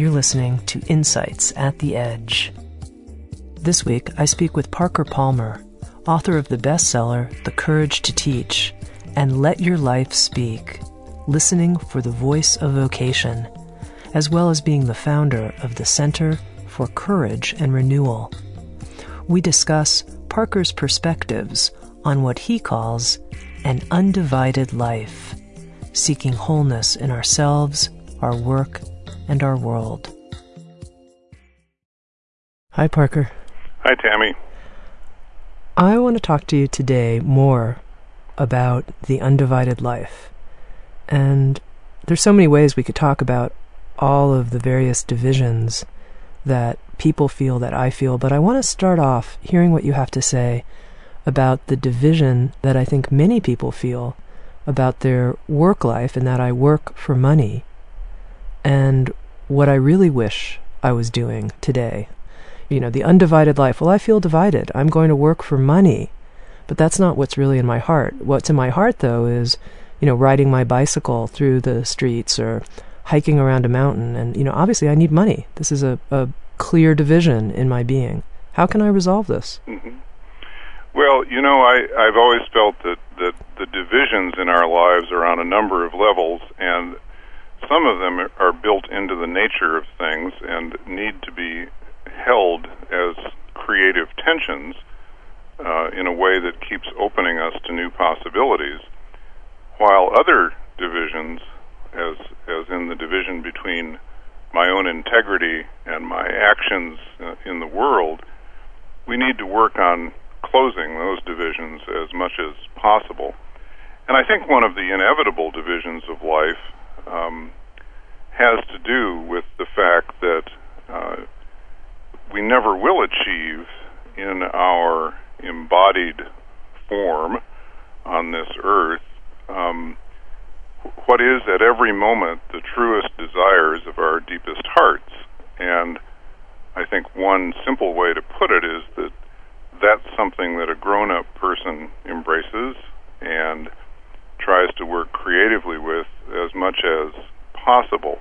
You're listening to Insights at the Edge. This week, I speak with Parker Palmer, author of the bestseller The Courage to Teach and Let Your Life Speak Listening for the Voice of Vocation, as well as being the founder of the Center for Courage and Renewal. We discuss Parker's perspectives on what he calls an undivided life, seeking wholeness in ourselves, our work, and our world. Hi, Parker. Hi, Tami. I want to talk to you today more about the undivided life. And there's so many ways we could talk about all of the various divisions that people feel that I feel, but I want to start off hearing what you have to say about the division that I think many people feel about their work life and that I work for money and what I really wish I was doing today. You know, the undivided life. Well, I feel divided. I'm going to work for money. But that's not what's really in my heart. What's in my heart, though, is, you know, riding my bicycle through the streets or hiking around a mountain. And, you know, obviously I need money. This is a, a clear division in my being. How can I resolve this? Mm-hmm. Well, you know, I, I've always felt that, that the divisions in our lives are on a number of levels, and some of them are built into the nature of things and need to be held as creative tensions uh, in a way that keeps opening us to new possibilities, while other divisions, as as in the division between my own integrity and my actions uh, in the world, we need to work on closing those divisions as much as possible. And I think one of the inevitable divisions of life um, has to do with the fact that uh, we never will achieve in our embodied form on this earth um, what is at every moment the truest desires of our deepest hearts. And I think one simple way to put it is that that's something that a grown up person embraces and tries to work creatively with as much as possible.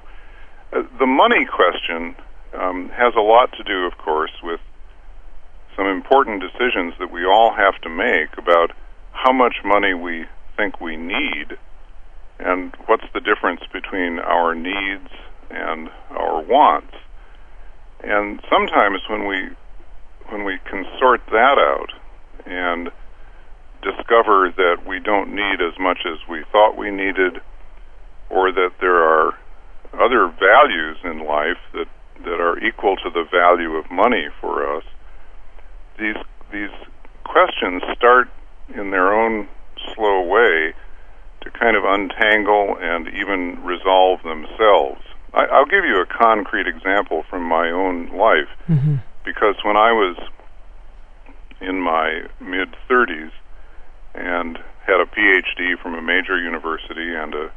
Uh, the money question um, has a lot to do, of course, with some important decisions that we all have to make about how much money we think we need and what's the difference between our needs and our wants. And sometimes when we when we can sort that out and discover that we don't need as much as we thought we needed or that there are other values in life that that are equal to the value of money for us these these questions start in their own slow way to kind of untangle and even resolve themselves. I, will give you a concrete example from my own life mm-hmm. because when I was in my mid 30s and had a PhD from a major university and a,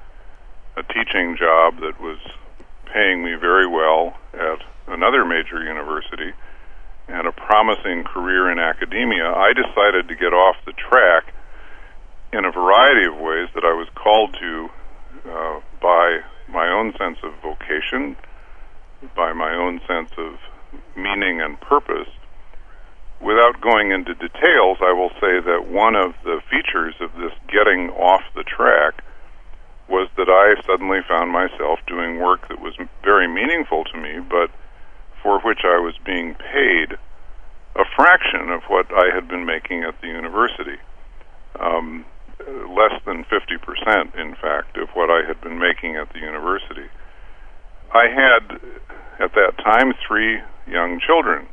a teaching job that was paying me very well at another major university and a promising career in academia, I decided to get off the track in a variety of ways that I was called to uh, by my own sense of vocation, by my own sense of meaning and purpose. Without going into details, I will say that one of the features of this getting off the track was that I suddenly found myself doing work that was very meaningful to me, but for which I was being paid a fraction of what I had been making at the university. Um, less than 50%, in fact, of what I had been making at the university. I had, at that time, three young children,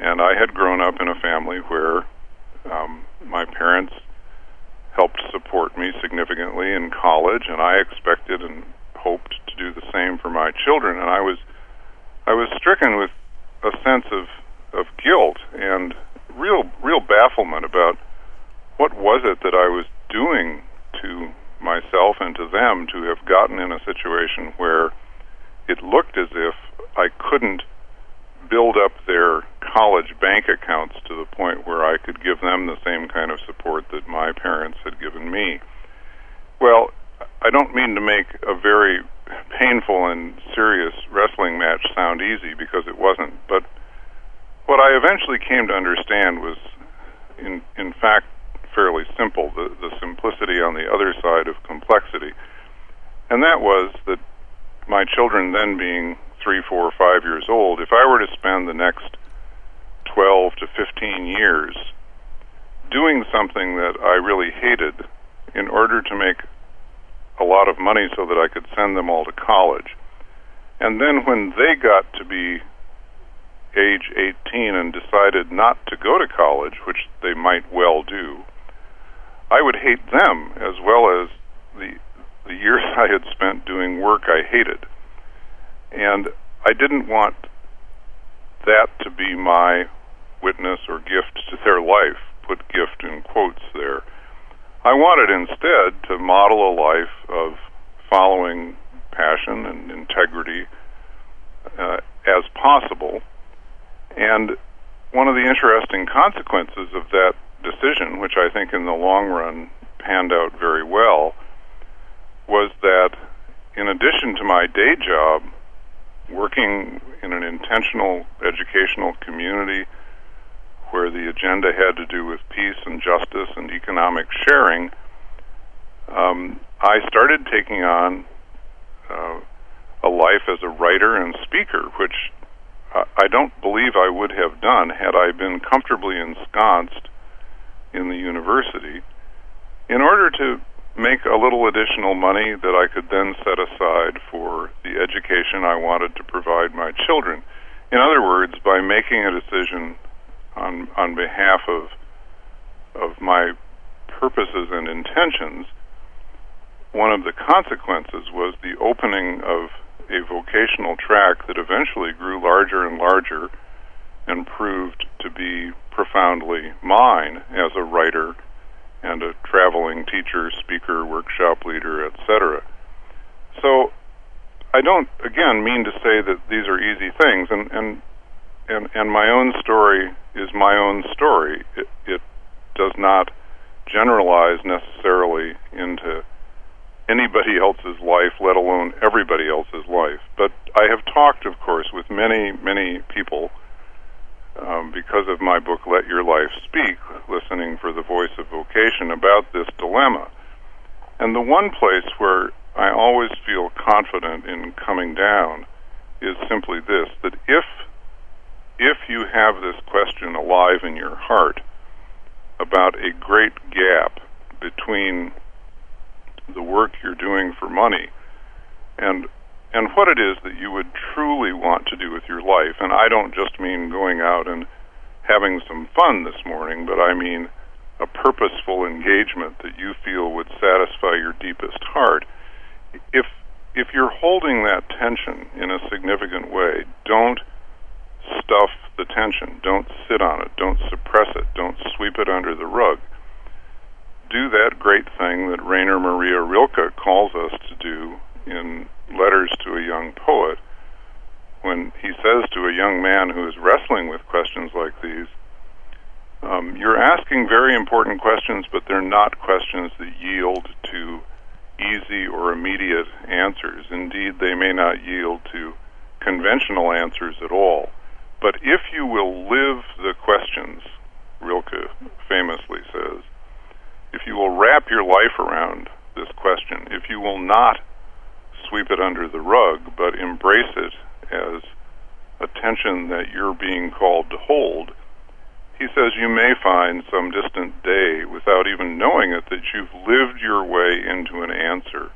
and I had grown up in a family where um, my parents helped support me significantly in college, and I expected and hoped to do the same for my children, and I was I was stricken with a sense of of guilt and real real bafflement about what was it that I was doing to myself and to them to have gotten in a situation where it looked as if I couldn't build up their college bank accounts to the point where I could give them the same kind of support that my parents had given me. Well, I don't mean to make a very painful and serious wrestling match sound easy because it wasn't, but what I eventually came to understand was in in fact fairly simple, the, the simplicity on the other side of complexity. And that was that my children then being three, four, five years old, if I were to spend the next 12 to 15 years doing something that I really hated in order to make a lot of money so that I could send them all to college. And then when they got to be age 18 and decided not to go to college, which they might well do, I would hate them as well as the the years I had spent doing work I hated. And I didn't want that to be my witness or gift to their life, put gift in quotes there. I wanted instead to model a life of following passion and integrity uh, as possible. And one of the interesting consequences of that decision, which I think in the long run panned out very well, was that in addition to my day job, working in an intentional educational community where the agenda had to do with peace and justice and economic sharing, um, I started taking on uh, a life as a writer and speaker, which I don't believe I would have done had I been comfortably ensconced in the university in order to make a little additional money that I could then set aside for the education I wanted to provide my children. In other words, by making a decision on on behalf of of my purposes and intentions, one of the consequences was the opening of a vocational track that eventually grew larger and larger and proved to be profoundly mine as a writer and a traveling teacher, speaker, workshop leader, etc. So I don't again mean to say that these are easy things and and and, and my own story is my own story. It, it does not generalize necessarily into anybody else's life, let alone everybody else's life. But I have talked, of course, with many, many people um, because of my book, Let Your Life Speak, listening for the voice of vocation, about this dilemma. And the one place where I always feel confident in coming down is simply this that if if you have this question alive in your heart about a great gap between the work you're doing for money and and what it is that you would truly want to do with your life. And I don't just mean going out and having some fun this morning, but I mean a purposeful engagement that you feel would satisfy your deepest heart. If if you're holding that tension in a significant way, don't stuff the tension. Don't sit on it. Don't suppress it. Don't sweep it under the rug. Do that great thing that Rainer Maria Rilke calls us to do in letters to a young poet when he says to a young man who is wrestling with questions like these, um, you're asking very important questions, but they're not questions that yield to easy or immediate answers. Indeed, they may not yield to conventional answers at all. But if you will live the questions, Rilke famously says, if you will wrap your life around this question, if you will not sweep it under the rug, but embrace it as a tension that you're being called to hold. He says you may find some distant day, without even knowing it, that you've lived your way into an answer.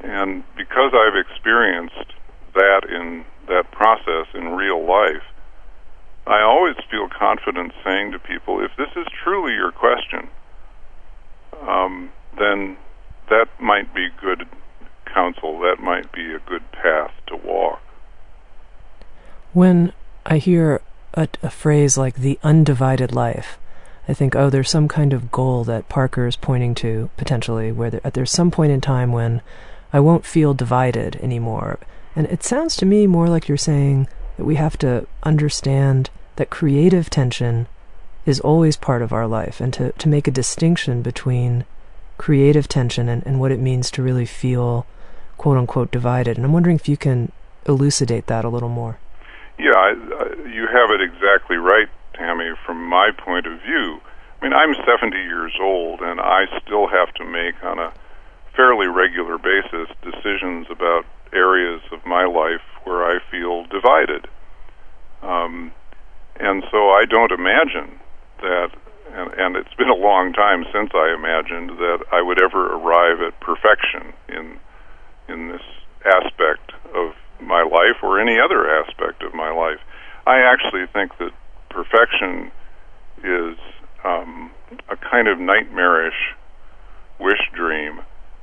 And because I've experienced that in that process in real life, I always feel confident saying to people, if this is truly your question, um, then that might be good counsel, that might be a good path to walk. When I hear a, a phrase like the undivided life, I think, oh, there's some kind of goal that Parker is pointing to potentially, where there, there's some point in time when I won't feel divided anymore. And it sounds to me more like you're saying that we have to understand that creative tension is always part of our life and to, to make a distinction between creative tension and, and what it means to really feel quote unquote divided. And I'm wondering if you can elucidate that a little more. Yeah, I, I, you have it exactly right, Tami, from my point of view. I mean, I'm 70 years old, and I still have to make on a fairly regular basis decisions about areas of my life where I feel divided. Um, and so I don't imagine that, and, and it's been a long time since I imagined that I would ever arrive at perfection in in this aspect of my life or any other aspect of my life. I actually think that perfection is um, a kind of nightmarish wish dream.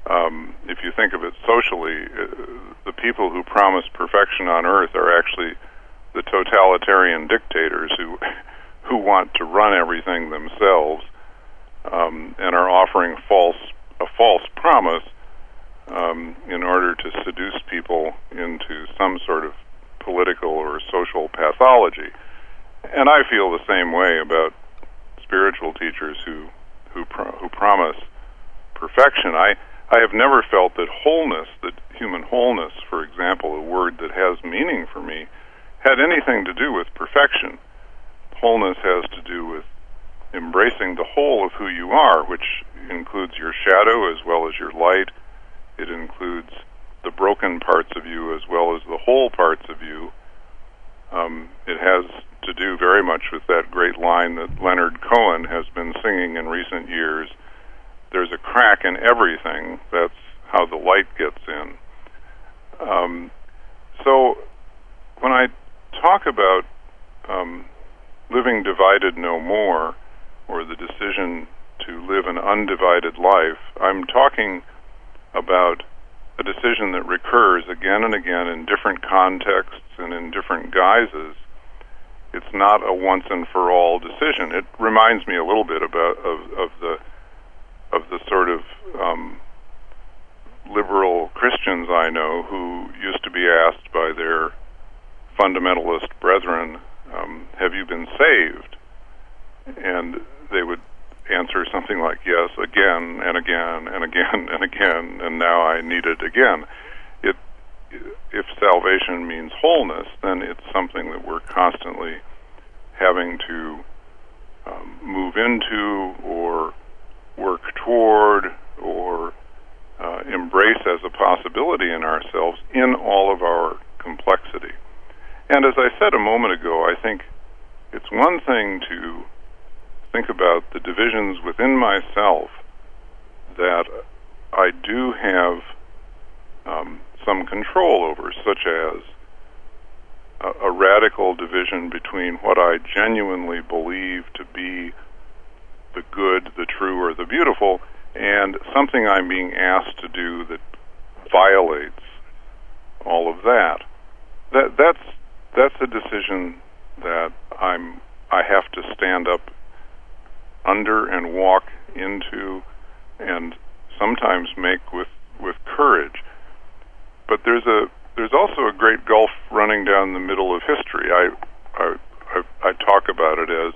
Um, if you think of it socially, uh, the people who promise perfection on earth are actually the totalitarian dictators who who want to run everything themselves um, and are offering false a false promise um, in order to seduce people into some sort of political or social pathology. And I feel the same way about spiritual teachers who who pro- who promise perfection. I I have never felt that wholeness, that human wholeness, for example, a word that has meaning for me, had anything to do with perfection. Wholeness has to do with embracing the whole of who you are, which includes your shadow as well as your light. It includes the broken parts of you as well as the whole parts of you. Um, it has to do very much with that great line that Leonard Cohen has been singing in recent years. There's a crack in everything. That's how the light gets in. Um, so when I talk about um, living divided no more, or the decision to live an undivided life, I'm talking about a decision that recurs again and again in different contexts and in different guises. It's not a once and for all decision. It reminds me a little bit about of, of the of the sort of um, liberal Christians I know who used to be asked by their fundamentalist brethren, um, "Have you been saved?" And they would answer something like yes again and again and again and again, and now I need it again. It, if salvation means wholeness, then it's something that we're constantly having to um, move into or work toward or uh, embrace as a possibility in ourselves in all of our complexity. And as I said a moment ago, I think it's one thing to think about the divisions within myself that I do have um, some control over, such as a, a radical division between what I genuinely believe to be the good, the true, or the beautiful, and something I'm being asked to do that violates all of that. That that's that's a decision that I'm I have to stand up under and walk into and sometimes make with with courage. But there's a there's also a great gulf running down the middle of history. I I I, I talk about it as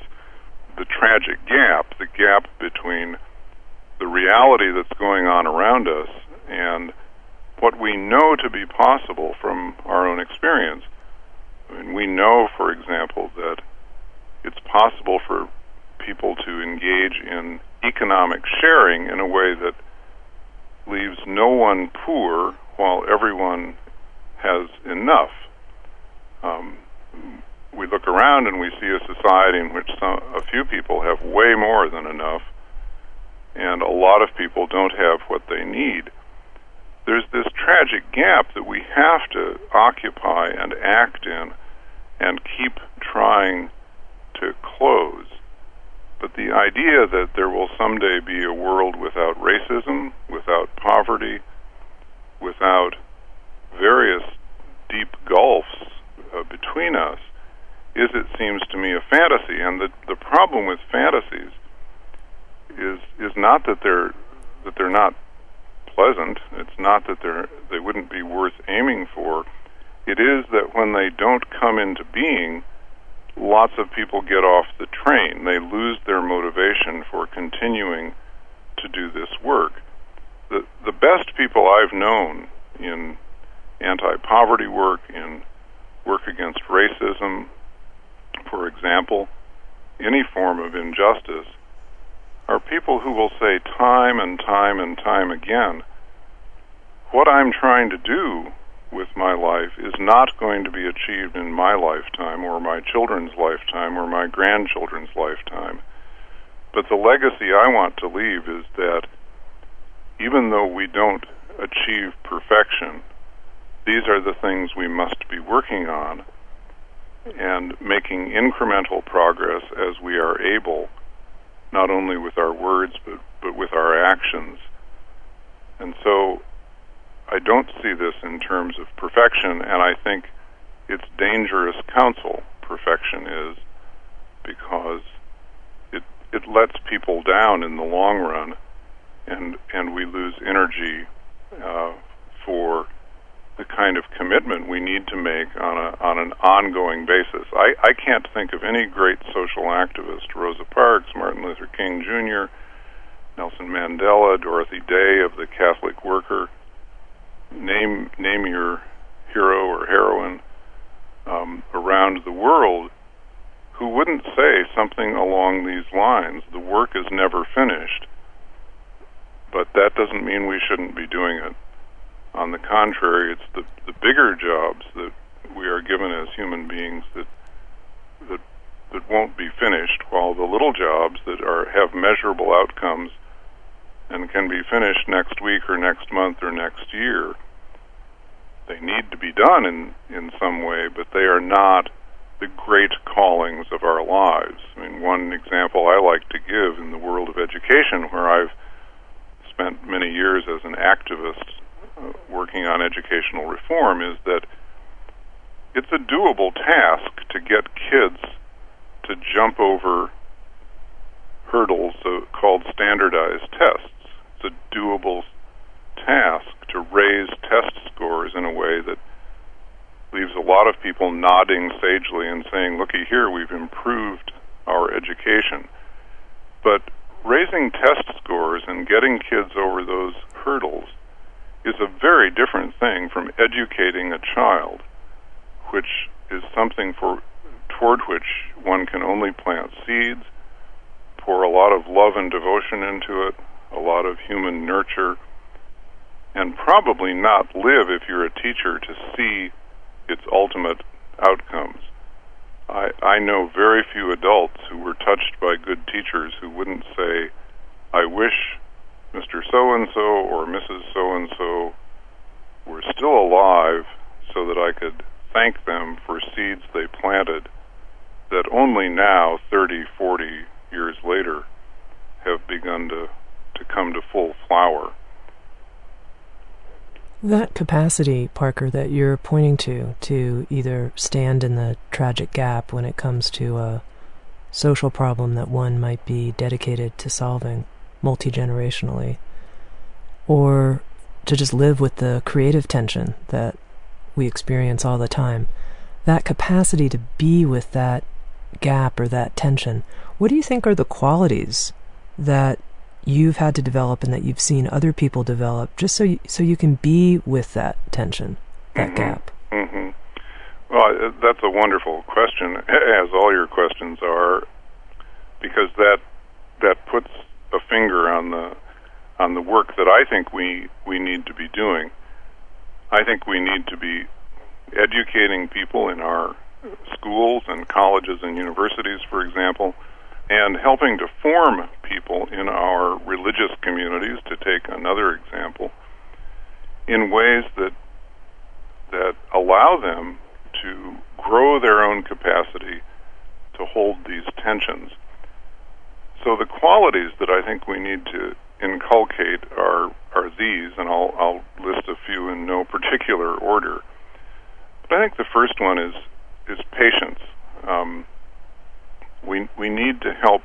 the tragic gap, the gap between the reality that's going on around us and what we know to be possible from our own experience I mean, we know, for example, that it's possible for people to engage in economic sharing in a way that leaves no one poor while everyone has enough. Um, we look around and we see a society in which some, a few people have way more than enough, and a lot of people don't have what they need. There's this tragic gap that we have to occupy and act in and keep trying to close. But the idea that there will someday be a world without racism, without poverty, without various deep gulfs uh, between us is, it seems to me, a fantasy. And the the problem with fantasies is is not that they're that they're not pleasant. It's not that they're they wouldn't be worth aiming for. It is that when they don't come into being, lots of people get off the train. They lose their motivation for continuing to do this work. The the best people I've known in anti-poverty work, in work against racism, for example, any form of injustice, are people who will say time and time and time again, what I'm trying to do with my life is not going to be achieved in my lifetime or my children's lifetime or my grandchildren's lifetime. But the legacy I want to leave is that even though we don't achieve perfection, these are the things we must be working on and making incremental progress as we are able, not only with our words but, but with our actions. And so I don't see this in terms of perfection, and I think it's dangerous counsel, perfection is, because it, it lets people down in the long run, and, and we lose energy uh, for the kind of commitment we need to make on a on an ongoing basis. I, I can't think of any great social activist, Rosa Parks, Martin Luther King Jr., Nelson Mandela, Dorothy Day of the Catholic Worker. Name name your hero or heroine um, around the world who wouldn't say something along these lines. The work is never finished, but that doesn't mean we shouldn't be doing it. On the contrary, it's the the bigger jobs that we are given as human beings that that that won't be finished, while the little jobs that are have measurable outcomes and can be finished next week or next month or next year. They need to be done in in some way, but they are not the great callings of our lives. I mean, one example I like to give in the world of education, where I've spent many years as an activist uh, working on educational reform is that it's a doable task to get kids to jump over hurdles uh, called standardized tests. It's a doable task to raise test scores in a way that leaves a lot of people nodding sagely and saying, looky here, we've improved our education. But raising test scores and getting kids over those hurdles is a very different thing from educating a child, which is something for toward which one can only plant seeds, pour a lot of love and devotion into it, a lot of human nurture, and probably not live if you're a teacher to see its ultimate outcomes. I, I know very few adults who were touched by good teachers who wouldn't say, I wish Mr. So and so or Mrs. So and so were still alive so that I could thank them for seeds they planted that only now, 30, 40 years later, have begun to, to come to full flower. That capacity, Parker, that you're pointing to, to either stand in the tragic gap when it comes to a social problem that one might be dedicated to solving, multi generationally, or to just live with the creative tension that we experience all the time. That capacity to be with that gap or that tension, what do you think are the qualities that you've had to develop and that you've seen other people develop just so you, so you can be with that tension, that mm-hmm. gap? Mm-hmm. Well, that's a wonderful question, as all your questions are, because that that puts a finger on the on the work that I think we we need to be doing. I think we need to be educating people in our schools and colleges and universities, for example, and helping to form people in our religious communities, to take another example, in ways that that allow them to grow their own capacity to hold these tensions. So the qualities that I think we need to inculcate are are these, and I'll I'll list a few in no particular order. But I think the first one is is patience. Um, we we need to help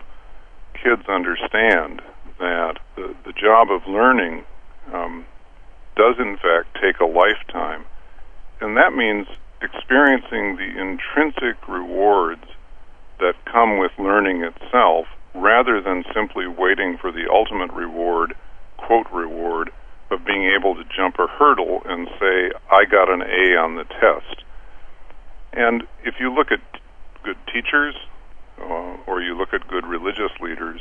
kids understand that the the job of learning um, does in fact take a lifetime, and that means experiencing the intrinsic rewards that come with learning itself rather than simply waiting for the ultimate reward, quote reward, of being able to jump a hurdle and say, I got an A on the test. And if you look at good teachers uh, or you look at good religious leaders,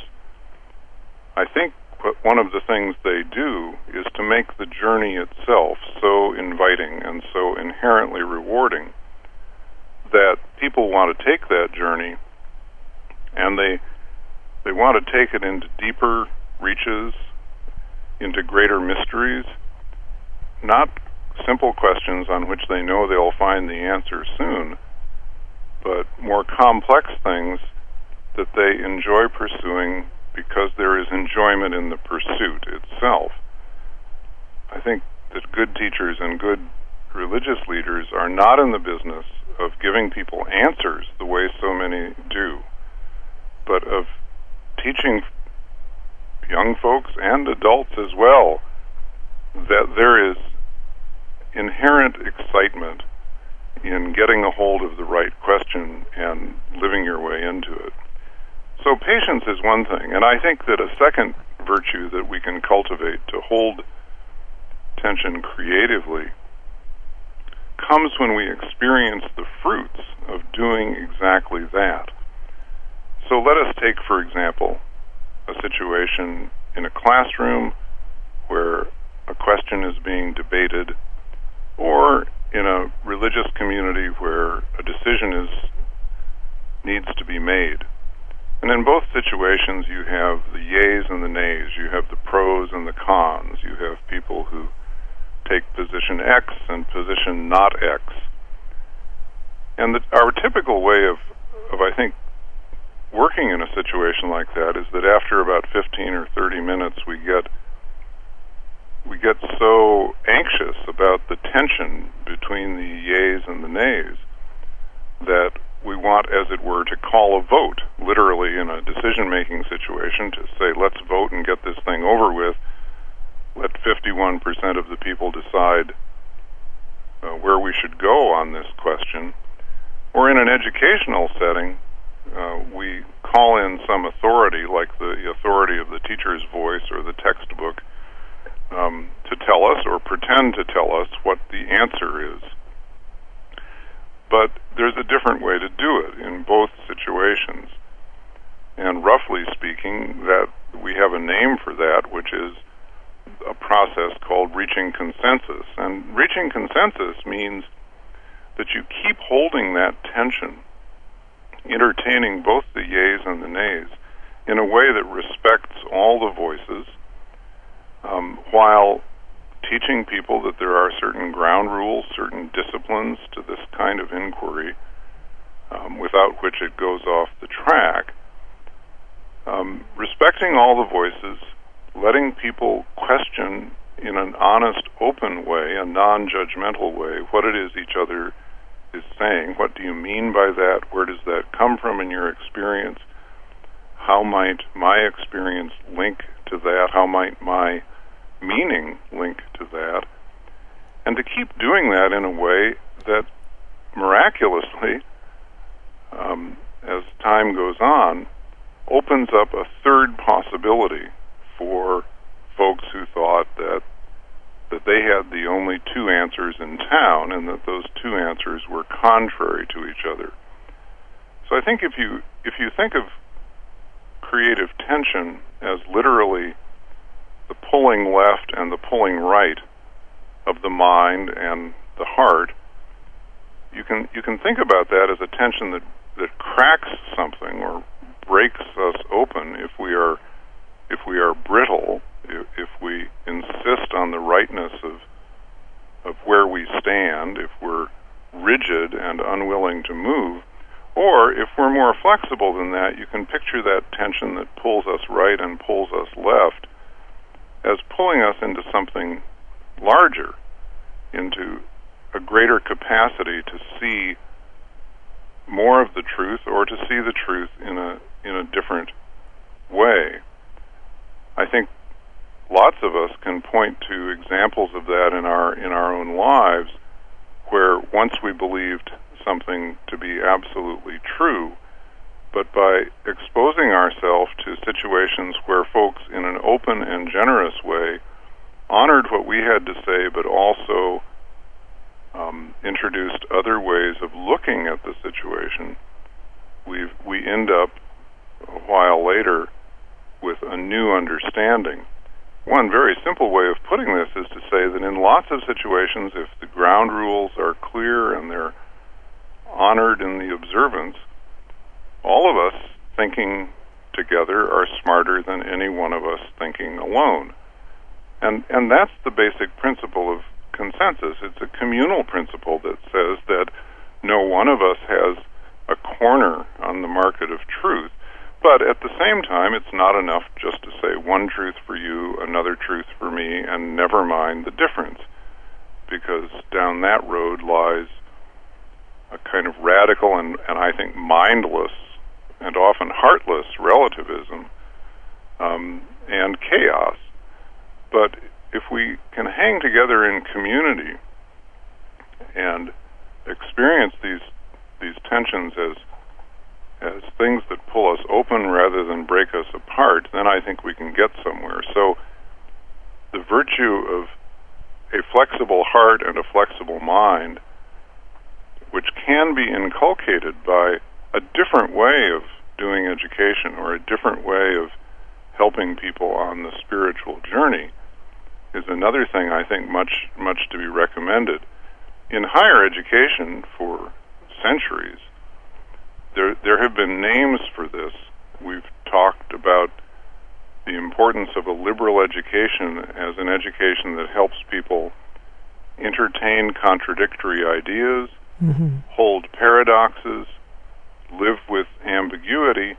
I think one of the things they do is to make the journey itself so inviting and so inherently rewarding that people want to take that journey and they they want to take it into deeper reaches, into greater mysteries, not simple questions on which they know they'll find the answer soon, but more complex things that they enjoy pursuing because there is enjoyment in the pursuit itself. I think that good teachers and good religious leaders are not in the business of giving people answers the way so many do, but of teaching young folks and adults as well that there is inherent excitement in getting a hold of the right question and living your way into it. So patience is one thing, and I think that a second virtue that we can cultivate to hold tension creatively comes when we experience the fruits of doing exactly that. So let us take, for example, a situation in a classroom where a question is being debated, or in a religious community where a decision is needs to be made. And in both situations, you have the yays and the nays. You have the pros and the cons. You have people who take position X and position not X. And the, our typical way of, of, I think, working in a situation like that is that after about 15 or 30 minutes, we get we get so anxious about the tension between the yays and the nays that we want, as it were, to call a vote, literally in a decision making situation, to say, let's vote and get this thing over with. Let 51% of the people decide uh, where we should go on this question. Or in an educational setting, uh, we call in some authority, like the authority of the teacher's voice or the textbook, um, to tell us or pretend to tell us what the answer is. But there's a different way to do it in both situations. And roughly speaking, that we have a name for that, which is a process called reaching consensus. And reaching consensus means that you keep holding that tension, entertaining both the yays and the nays, in a way that respects all the voices, um, while teaching people that there are certain ground rules, certain disciplines to this kind of inquiry, um, without which it goes off the track. Um, respecting all the voices, letting people question in an honest, open way, a non judgmental way, what it is each other is saying. What do you mean by that? Where does that come from in your experience? How might my experience link to that? How might my meaning link to that, and to keep doing that in a way that miraculously, um, as time goes on, opens up a third possibility for folks who thought that that they had the only two answers in town and that those two answers were contrary to each other. So I think if you if you think of creative tension as literally the pulling left and the pulling right of the mind and the heart, you can you can think about that as a tension that that cracks something or breaks us open if we are if we are brittle, if, if we insist on the rightness of of where we stand, if we're rigid and unwilling to move, or if we're more flexible than that, you can picture that tension that pulls us right and pulls us left as pulling us into something larger, into a greater capacity to see more of the truth or to see the truth in a in a different way. I think lots of us can point to examples of that in our in our own lives where once we believed something to be absolutely true, but by exposing ourselves to situations where folks in an open and generous way honored what we had to say but also um, introduced other ways of looking at the situation, we we end up a while later with a new understanding. One very simple way of putting this is to say that in lots of situations, if the ground rules are clear and they're honored in the observance, all of us thinking together are smarter than any one of us thinking alone. And and that's the basic principle of consensus. It's a communal principle that says that no one of us has a corner on the market of truth. But at the same time, it's not enough just to say one truth for you, another truth for me, and never mind the difference. Because down that road lies a kind of radical and, and I think mindless and often heartless relativism um, and chaos. But if we can hang together in community and experience these these tensions as as things that pull us open rather than break us apart, then I think we can get somewhere. So the virtue of a flexible heart and a flexible mind, which can be inculcated by a different way of doing education or a different way of helping people on the spiritual journey, is another thing I think much much to be recommended. In higher education for centuries, there there have been names for this. We've talked about the importance of a liberal education as an education that helps people entertain contradictory ideas, mm-hmm. hold paradoxes, live with ambiguity,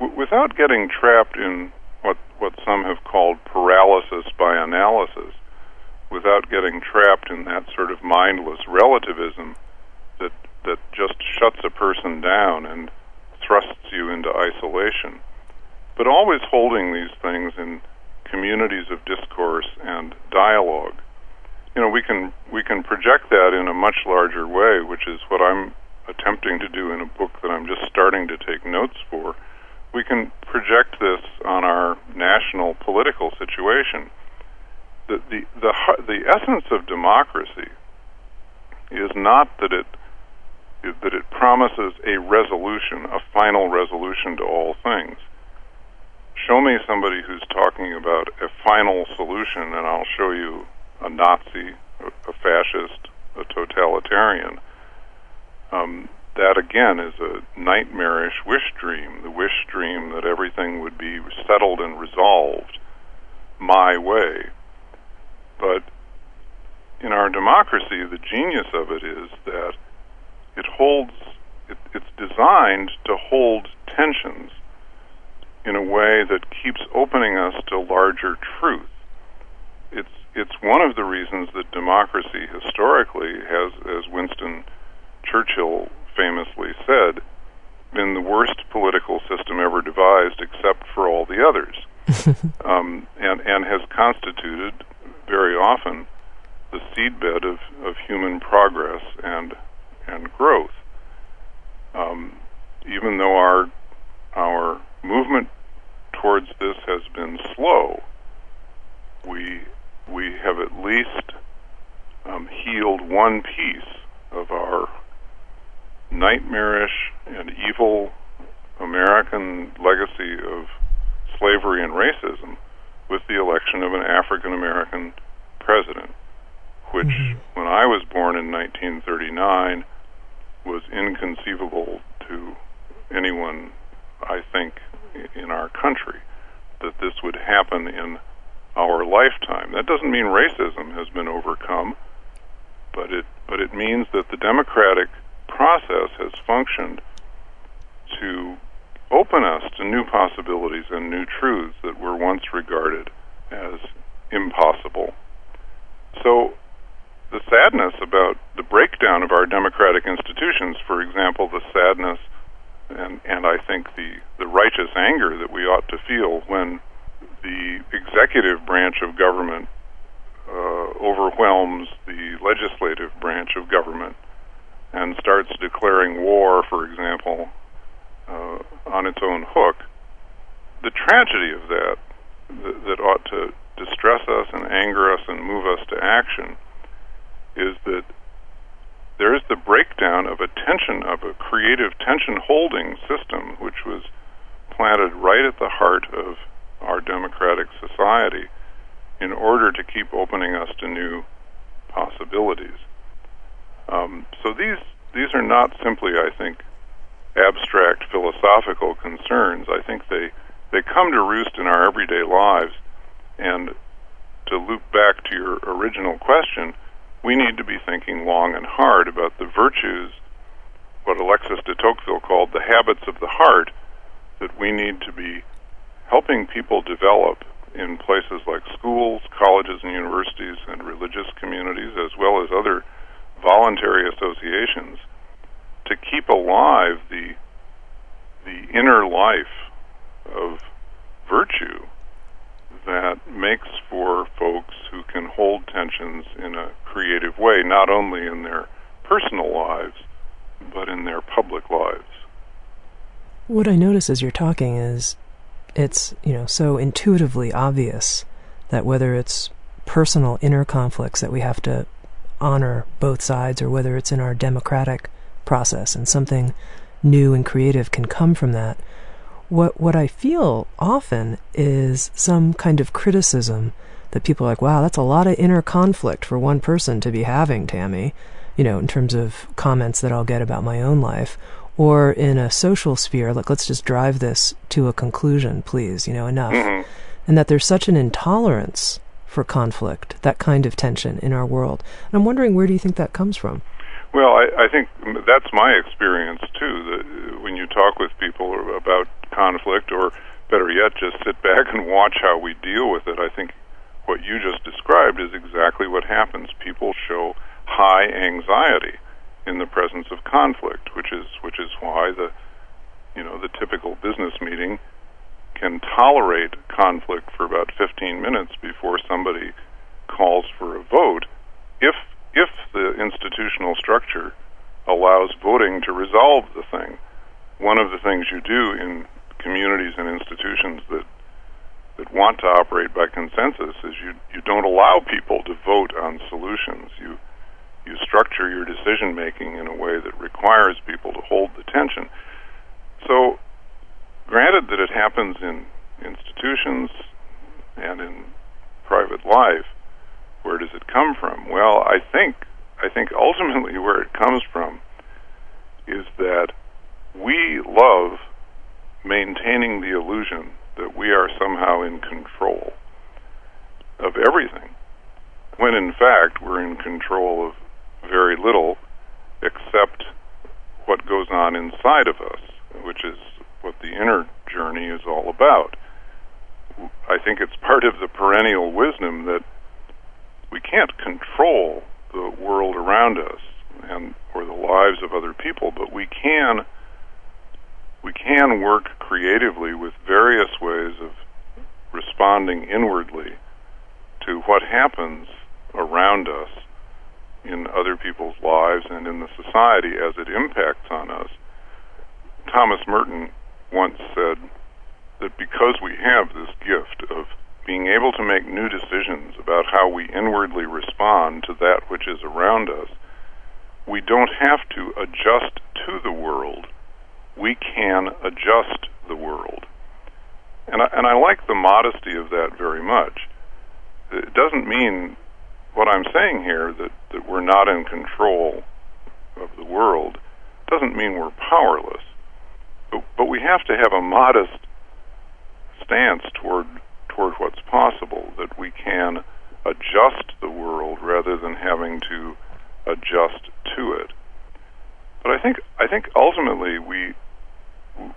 w- without getting trapped in what what some have called paralysis by analysis, without getting trapped in that sort of mindless relativism that that just shuts a person down and thrusts you into isolation. But always holding these things in communities of discourse and dialogue. You know, we can we can project that in a much larger way, which is what I'm attempting to do in a book that I'm just starting to take notes for we can project this on our national political situation. The, the, the, the essence of democracy is not that it that it promises a resolution, a final resolution to all things. Show me somebody who's talking about a final solution, and I'll show you a Nazi, a, a fascist, a totalitarian. Um, that again is a nightmarish wish dream, the wish dream that everything would be settled and resolved my way. But in our democracy, the genius of it is that it holds, it, it's designed to hold tensions in a way that keeps opening us to larger truth. It's, it's one of the reasons that democracy historically has, as Winston Churchill famously said, been the worst political system ever devised except for all the others, um, and and has constituted very often the seedbed of, of human progress and and growth. Um, even though our our movement towards this has been slow, we we have at least um, healed one piece of our nightmarish and evil American legacy of slavery and racism with the election of an African American president, which, mm-hmm. when I was born in 1939, was inconceivable to anyone, I think, in our country, that this would happen in our lifetime. That doesn't mean racism has been overcome, but it but it means that the democratic process has functioned to open us to new possibilities and new truths that were once regarded as impossible. So the sadness about the breakdown of our democratic institutions, for example, the sadness and, and I think the, the righteous anger that we ought to feel when the executive branch of government uh, overwhelms the legislative branch of government and starts declaring war, for example, uh, on its own hook, the tragedy of that, that that ought to distress us and anger us and move us to action is that there is the breakdown of a tension of a creative tension holding system which was planted right at the heart of our democratic society in order to keep opening us to new possibilities. Um, so these these are not simply, I think, abstract philosophical concerns. I think they they come to roost in our everyday lives. And to loop back to your original question, we need to be thinking long and hard about the virtues, what Alexis de Tocqueville called the habits of the heart, that we need to be helping people develop in places like schools, colleges, and universities, and religious communities, as well as other voluntary associations, to keep alive the the inner life of virtue that makes for folks who can hold tensions in a creative way, not only in their personal lives, but in their public lives. What I notice as you're talking is it's, you know, so intuitively obvious that whether it's personal inner conflicts that we have to honor both sides or whether it's in our democratic process and something new and creative can come from that, what what I feel often is some kind of criticism that people are like, wow, that's a lot of inner conflict for one person to be having, Tami, you know, in terms of comments that I'll get about my own life. Or in a social sphere, like let's just drive this to a conclusion, please, you know, enough. Mm-hmm. And that there's such an intolerance for conflict, that kind of tension in our world. And I'm wondering where do you think that comes from? Well, I, I think that's my experience too. That uh, when you talk with people about conflict, or better yet, just sit back and watch how we deal with it, I think what you just described is exactly what happens. People show high anxiety in the presence of conflict, which is which is why the you know the typical business meeting can tolerate But I think I think ultimately we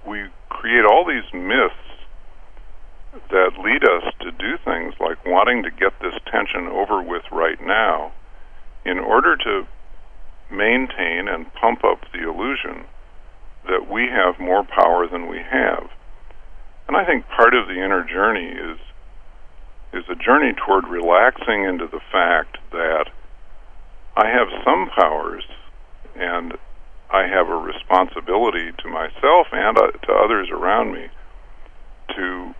we create all these myths that lead us to do things like wanting to get this tension over with right now in order to maintain and pump up the illusion that we have more power than we have. And I think part of the inner journey is is a journey toward relaxing into the fact that I have some powers and I have a responsibility to myself and uh, to others around me to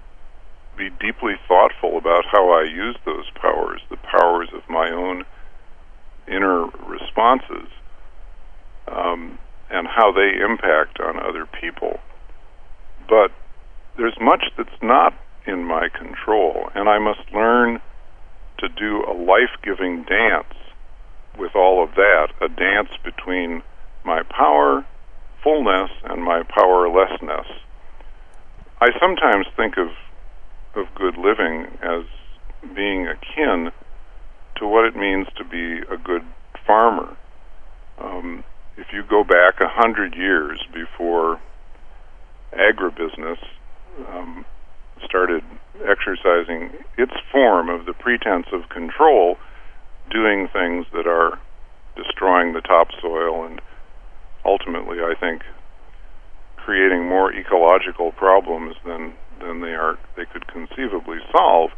be deeply thoughtful about how I use those powers, the powers of my own inner responses, um, and how they impact on other people. But there's much that's not in my control, and I must learn to do a life giving dance with all of that a dance between my power fullness and my powerlessness. I sometimes think of of good living as being akin to what it means to be a good farmer. Um, if you go back a hundred years before agribusiness um, started exercising its form of the pretense of control, doing things that are destroying the topsoil and ultimately, I think, creating more ecological problems than than they are they could conceivably solve.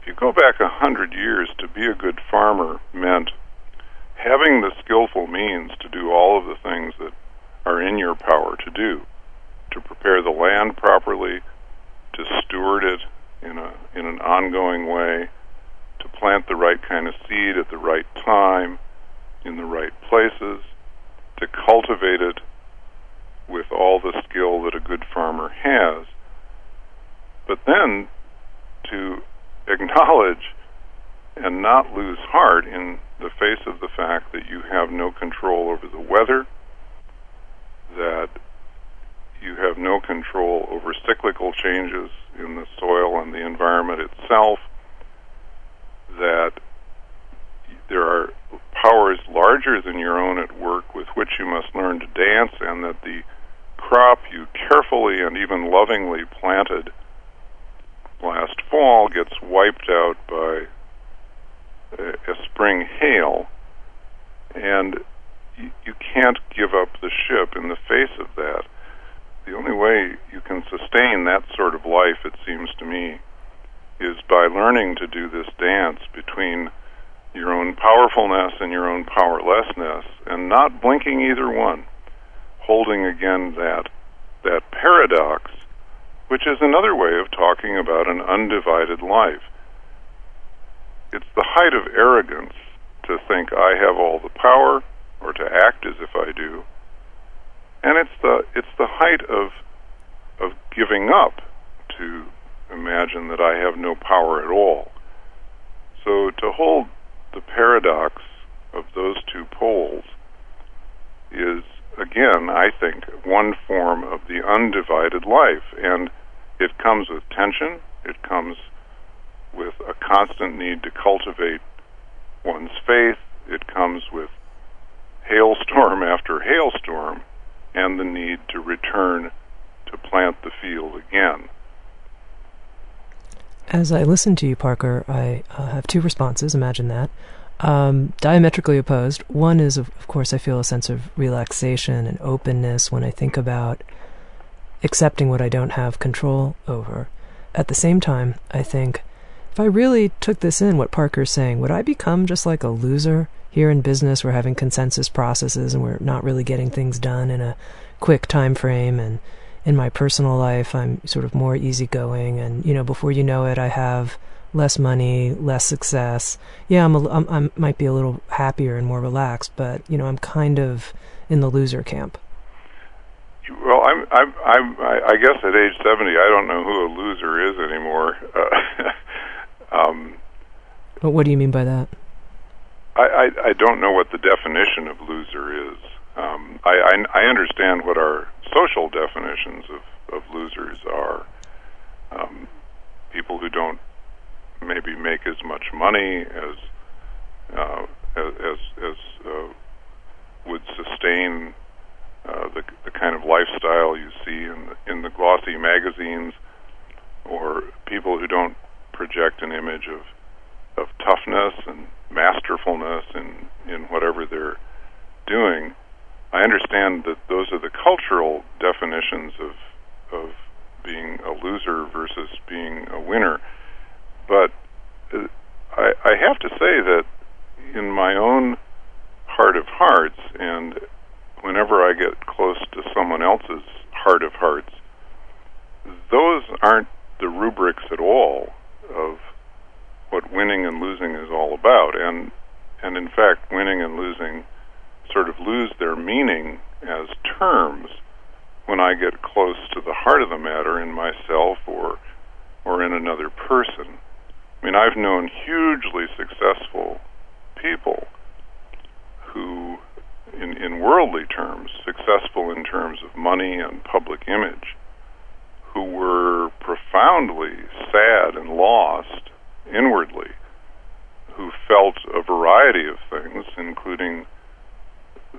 If you go back a hundred years, to be a good farmer meant having the skillful means to do all of the things that are in your power to do, to prepare the land properly, to steward it in a in an ongoing way, to plant the right kind of seed at the right time, in the right places, to cultivate it with all the skill that a good farmer has. But then to acknowledge and not lose heart in the face of the fact that you have no control over the weather, that you have no control over cyclical changes in the soil and the environment itself, that there are powers larger than your own at work with you must learn to dance, and that the crop you carefully and even lovingly planted last fall gets wiped out by a, a spring hail, and you, you can't give up the ship in the face of that. The only way you can sustain that sort of life, it seems to me, is by learning to do this dance between your own powerfulness and your own powerlessness, and not blinking either one, holding again that that paradox, which is another way of talking about an undivided life. It's the height of arrogance to think I have all the power or to act as if I do. And it's the it's the height of of giving up to imagine that I have no power at all. So to hold the paradox of those two poles is, again, I think, one form of the undivided life. And it comes with tension, it comes with a constant need to cultivate one's faith, it comes with hailstorm after hailstorm, and the need to return to plant the field again. As I listen to you, Parker, I uh, have two responses. Imagine that. Um, diametrically opposed. One is, of, of course, I feel a sense of relaxation and openness when I think about accepting what I don't have control over. At the same time, I think if I really took this in, what Parker's saying, would I become just like a loser? Here in business, we're having consensus processes and we're not really getting things done in a quick time frame and in my personal life, I'm sort of more easygoing, and you know, before you know it, I have less money, less success. Yeah, I'm, a, I'm I might be a little happier and more relaxed, but you know, I'm kind of in the loser camp. Well, I'm, I'm, I'm, I guess at age 70, I don't know who a loser is anymore. Uh, um, but what do you mean by that? I, I, I don't know what the definition of loser is. Um, I, I, I understand what our social definitions of, of losers are. Um, people who don't maybe make as much money as uh, as as uh, would sustain uh, the the kind of lifestyle you see in the, in the glossy magazines, or people who don't project an image of of toughness and masterfulness in in whatever they're doing. I understand that those are the cultural definitions of of being a loser versus being a winner. But uh, I, I have to say that in my own heart of hearts, and whenever I get close to someone else's heart of hearts, those aren't the rubrics at all of what winning and losing is all about. And and in fact, winning and losing sort of lose their meaning as terms when I get close to the heart of the matter in myself or or in another person. I mean, I've known hugely successful people who in in worldly terms, successful in terms of money and public image, who were profoundly sad and lost inwardly, who felt a variety of things, including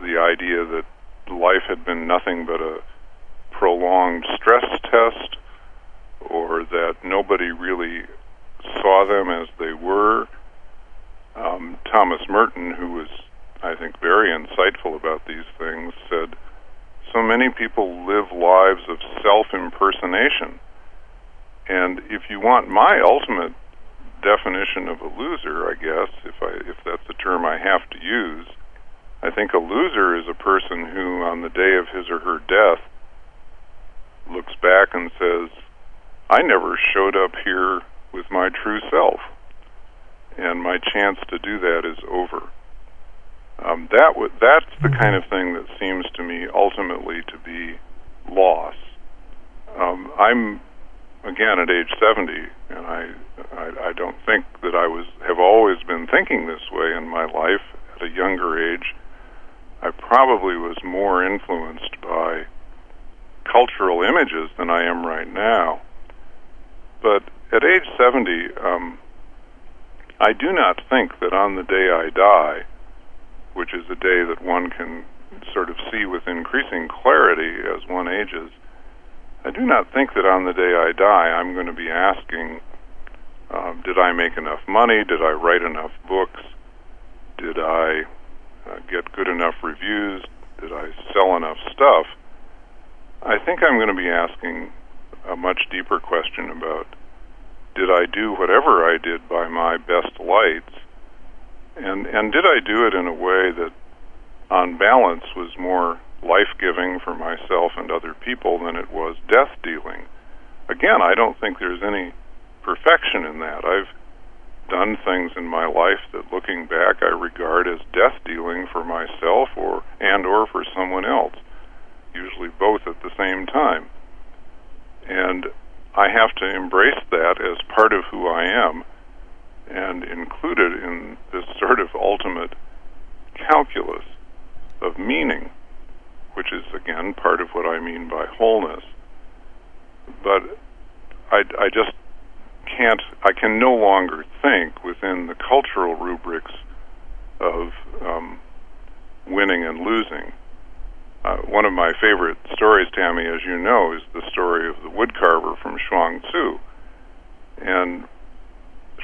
the idea that life had been nothing but a prolonged stress test, or that nobody really saw them as they were. Um, Thomas Merton, who was, I think, very insightful about these things, said, So many people live lives of self impersonation. And if you want my ultimate definition of a loser, I guess, if I if that's the term I have to use, I think a loser is a person who on the day of his or her death looks back and says, I never showed up here with my true self, and my chance to do that is over. Um, that w- that's the kind of thing that seems to me ultimately to be loss. Um, I'm again at age 70, and I, I I don't think that I was have always been thinking this way in my life. At a younger age, I probably was more influenced by cultural images than I am right now. But at age 70, um, I do not think that on the day I die, which is a day that one can sort of see with increasing clarity as one ages, I do not think that on the day I die I'm going to be asking, um, did I make enough money? Did I write enough books? Did I uh, get good enough reviews? Did I sell enough stuff? I think I'm going to be asking a much deeper question about did I do whatever I did by my best lights? And and did I do it in a way that on balance was more life giving for myself and other people than it was death dealing. Again, I don't think there's any perfection in that. I've done things in my life that looking back I regard as death dealing for myself or and or for someone else, usually both at the same time. And I have to embrace that as part of who I am and include it in this sort of ultimate calculus of meaning which is again part of what I mean by wholeness. But I, I just can't, I can no longer think within the cultural rubrics of um, winning and losing. Uh, one of my favorite stories, Tami, as you know, is the story of the woodcarver from Chuang Tzu. And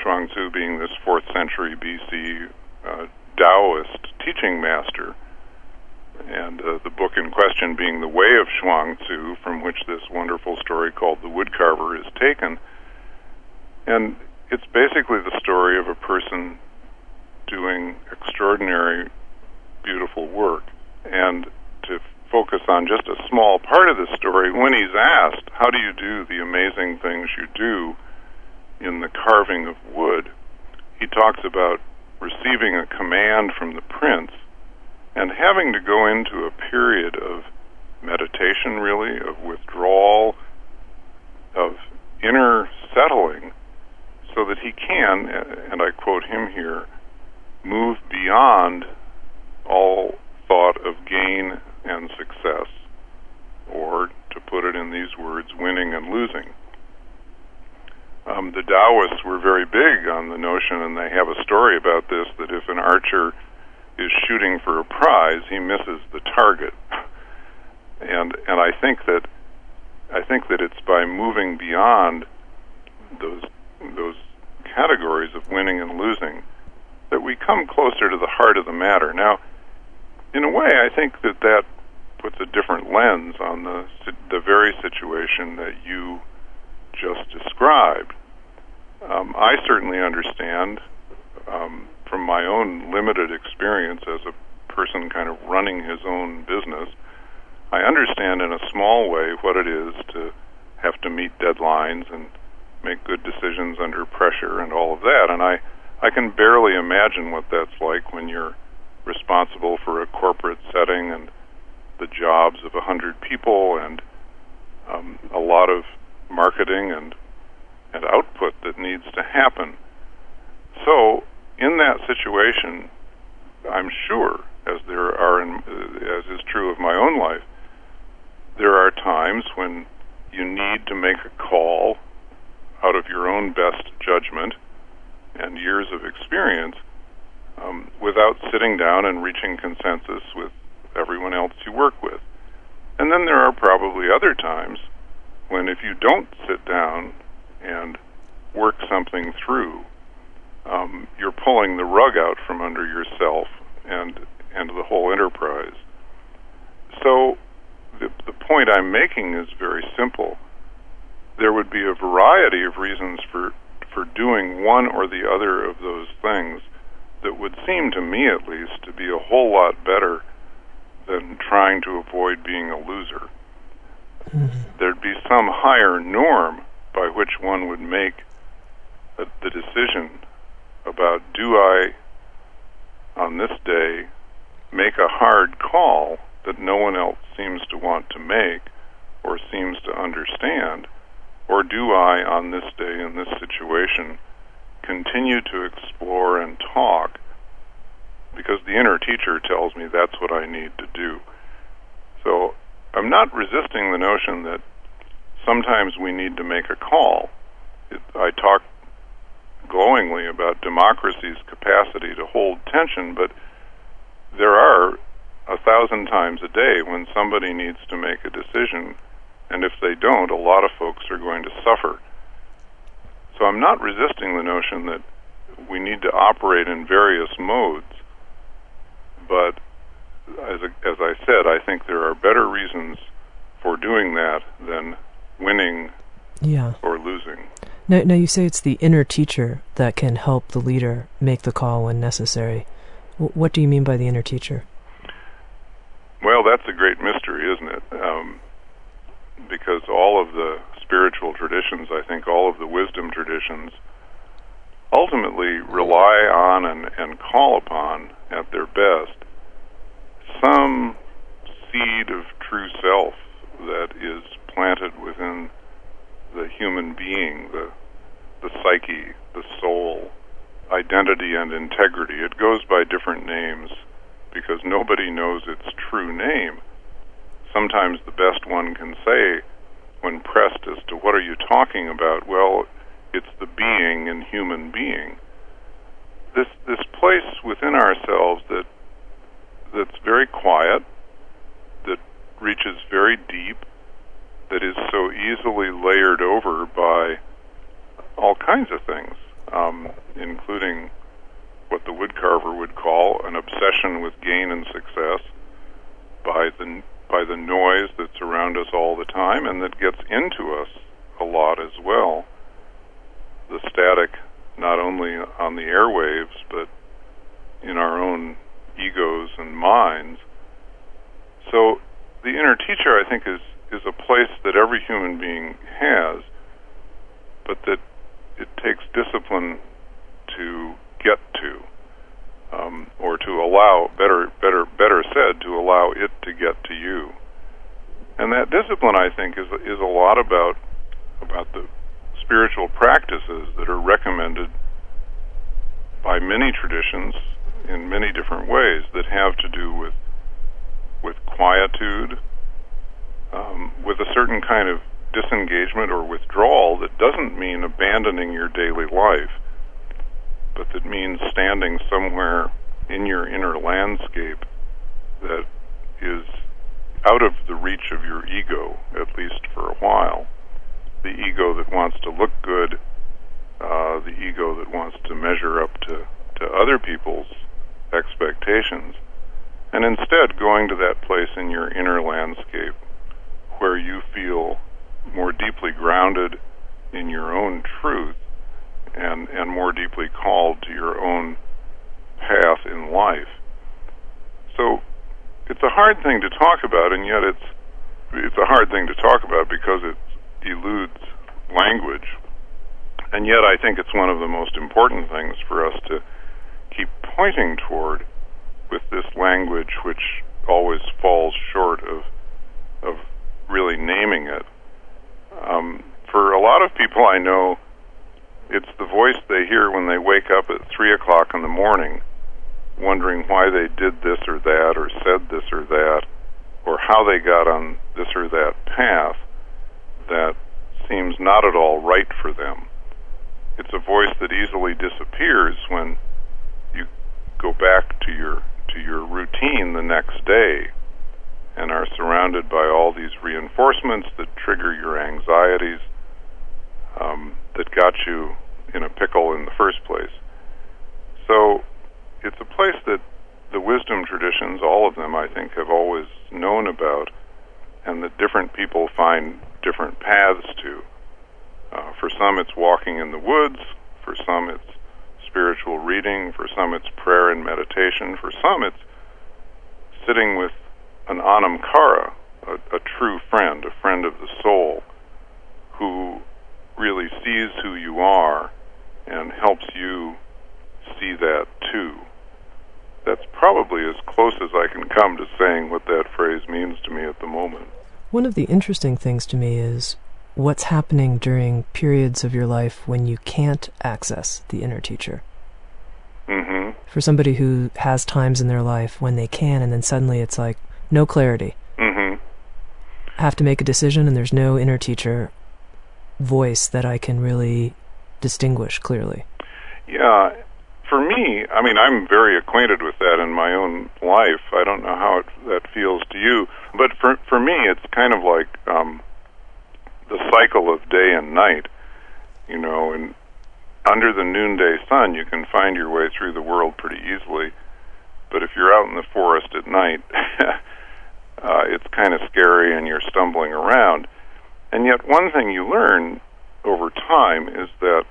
Chuang Tzu being this 4th century BC uh, Taoist teaching master and uh, the book in question being The Way of Chuang Tzu, from which this wonderful story called The Woodcarver is taken. And it's basically the story of a person doing extraordinary, beautiful work. And to focus on just a small part of the story, when he's asked, How do you do the amazing things you do in the carving of wood? he talks about receiving a command from the prince and having to go into a period of meditation, really, of withdrawal, of inner settling, so that he can, and I quote him here, move beyond all thought of gain and success, or to put it in these words, winning and losing. Um, the Taoists were very big on the notion, and they have a story about this that if an archer is shooting for a prize, he misses the target. And and I think that I think that it's by moving beyond those those categories of winning and losing, that we come closer to the heart of the matter. Now, in a way, I think that that puts a different lens on the the very situation that you just described. Um, I certainly understand um, from my own limited experience as a person kind of running his own business. I understand in a small way what it is to have to meet deadlines and make good decisions under pressure and all of that. And I, I can barely imagine what that's like when you're responsible for a corporate setting and the jobs of a hundred people and um, a lot of marketing and and output that needs to happen. So, in that situation, I'm sure, as there are, in, as is true of my own life, there are times when you need to make a call out of your own best judgment and years of experience um, without sitting down and reaching consensus with everyone else you work with. And then there are probably other times when if you don't sit down and work something through, um, you're pulling the rug out from under yourself and and the whole enterprise. So the the point I'm making is very simple. There would be a variety of reasons for for doing one or the other of those things that would seem to me at least to be a whole lot better than trying to avoid being a loser. Mm-hmm. There'd be some higher norm by which one would make a, the decision about do I, on this day, make a hard call that no one else seems to want to make or seems to understand, or do I, on this day in this situation, continue to explore and talk because the inner teacher tells me that's what I need to do. So I'm not resisting the notion that sometimes we need to make a call. It, I talk glowingly about democracy's capacity to hold tension, but there are a thousand times a day when somebody needs to make a decision, and if they don't, a lot of folks are going to suffer. So I'm not resisting the notion that we need to operate in various modes, but as, as I said, I think there are better reasons for doing that than winning yeah. or losing. Now, now, you say it's the inner teacher that can help the leader make the call when necessary. W- what do you mean by the inner teacher? Well, that's a great mystery, isn't it? Um, because all of the spiritual traditions, I think all of the wisdom traditions, ultimately rely on and, and call upon at their best some seed of true self that is planted within the human being, the the psyche, the soul, identity and integrity. It goes by different names because nobody knows its true name. Sometimes the best one can say when pressed as to what are you talking about, well, it's the being and human being. This this place within ourselves that that's very quiet, that reaches very deep, that is so easily layered over by all kinds of things, um, including what the woodcarver would call an obsession with gain and success by the by the noise that's around us all the time and that gets into us a lot as well. The static not only on the airwaves but in our own egos and minds. So the inner teacher I think is is a place that every human being has, but that it takes discipline to get to, um, or to allow better, better, better said, to allow it to get to you. And that discipline, I think, is is a lot about about the spiritual practices that are recommended by many traditions in many different ways that have to do with with quietude, um, with a certain kind of disengagement or withdrawal that doesn't mean abandoning your daily life, but that means standing somewhere in your inner landscape that is out of the reach of your ego, at least for a while. The ego that wants to look good uh, the ego that wants to measure up to, to other people's expectations, and instead going to that place in your inner landscape where you feel more deeply grounded in your own truth and, and more deeply called to your own path in life. So it's a hard thing to talk about, and yet it's it's a hard thing to talk about because it eludes language. And yet, I think it's one of the most important things for us to keep pointing toward with this language, which always falls short of of really naming it. Um, for a lot of people I know, it's the voice they hear when they wake up at three o'clock in the morning, wondering why they did this or that, or said this or that, or how they got on this or that path that seems not at all right for them. It's a voice that easily disappears when you go back to your to your routine the next day and are surrounded by all these reinforcements that trigger your anxieties um, that got you in a pickle in the first place. So it's a place that the wisdom traditions, all of them, I think, have always known about, and that different people find different paths to. Uh, for some, it's walking in the woods. For some, it's spiritual reading. For some, it's prayer and meditation. For some, it's sitting with an anam cara, a, a true friend, a friend of the soul, who really sees who you are and helps you see that too. That's probably as close as I can come to saying what that phrase means to me at the moment. One of the interesting things to me is what's happening during periods of your life when you can't access the inner teacher. Mm-hmm. For somebody who has times in their life when they can, and then suddenly it's like no clarity. Mm-hmm. Have to make a decision, and there's no inner teacher voice that I can really distinguish clearly. Yeah, for me, I mean, I'm very acquainted with that in my own life. I don't know how it, that feels to you, but for for me, it's kind of like um, the cycle of day and night. You know, and under the noonday sun, you can find your way through the world pretty easily. But if you're out in the forest at night, uh, it's kind of scary, and you're stumbling around. And yet, one thing you learn over time is that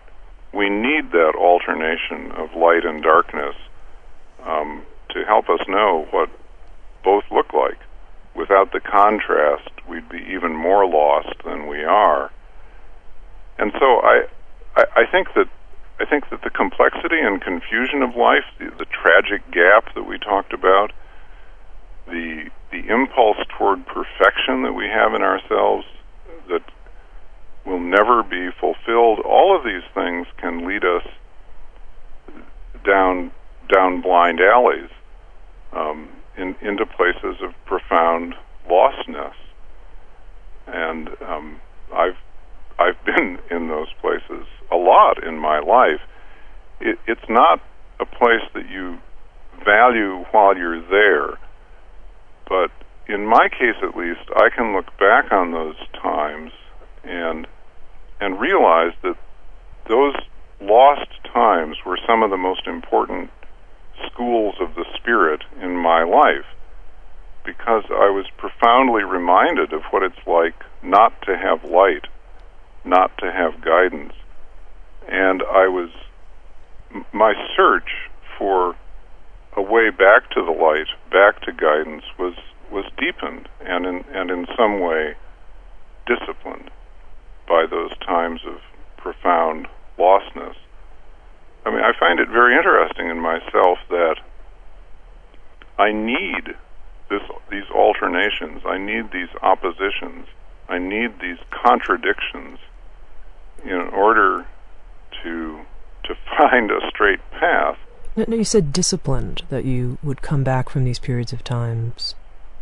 we need that alternation of light and darkness um, to help us know what both look like. Without the contrast, we'd be even more lost than we are. And so I, I, I think that I think that the complexity and confusion of life, the, the tragic gap that we talked about, the the impulse toward perfection that we have in ourselves, that will never be fulfilled. All of these things can lead us down down blind alleys um, in, into places of profound lostness. And um, I've I've been in those places a lot in my life. It, it's not a place that you value while you're there, but in my case at least, I can look back on those times and and realize that those lost times were some of the most important schools of the spirit in my life because I was profoundly reminded of what it's like not to have light, not to have guidance. And I was, my search for a way back to the light, back to guidance, was, was deepened and in, and in some way disciplined by those times of profound lostness. I mean, I find it very interesting in myself that I need this, these alternations. I need these oppositions. I need these contradictions in order to to find a straight path. You said disciplined that you would come back from these periods of times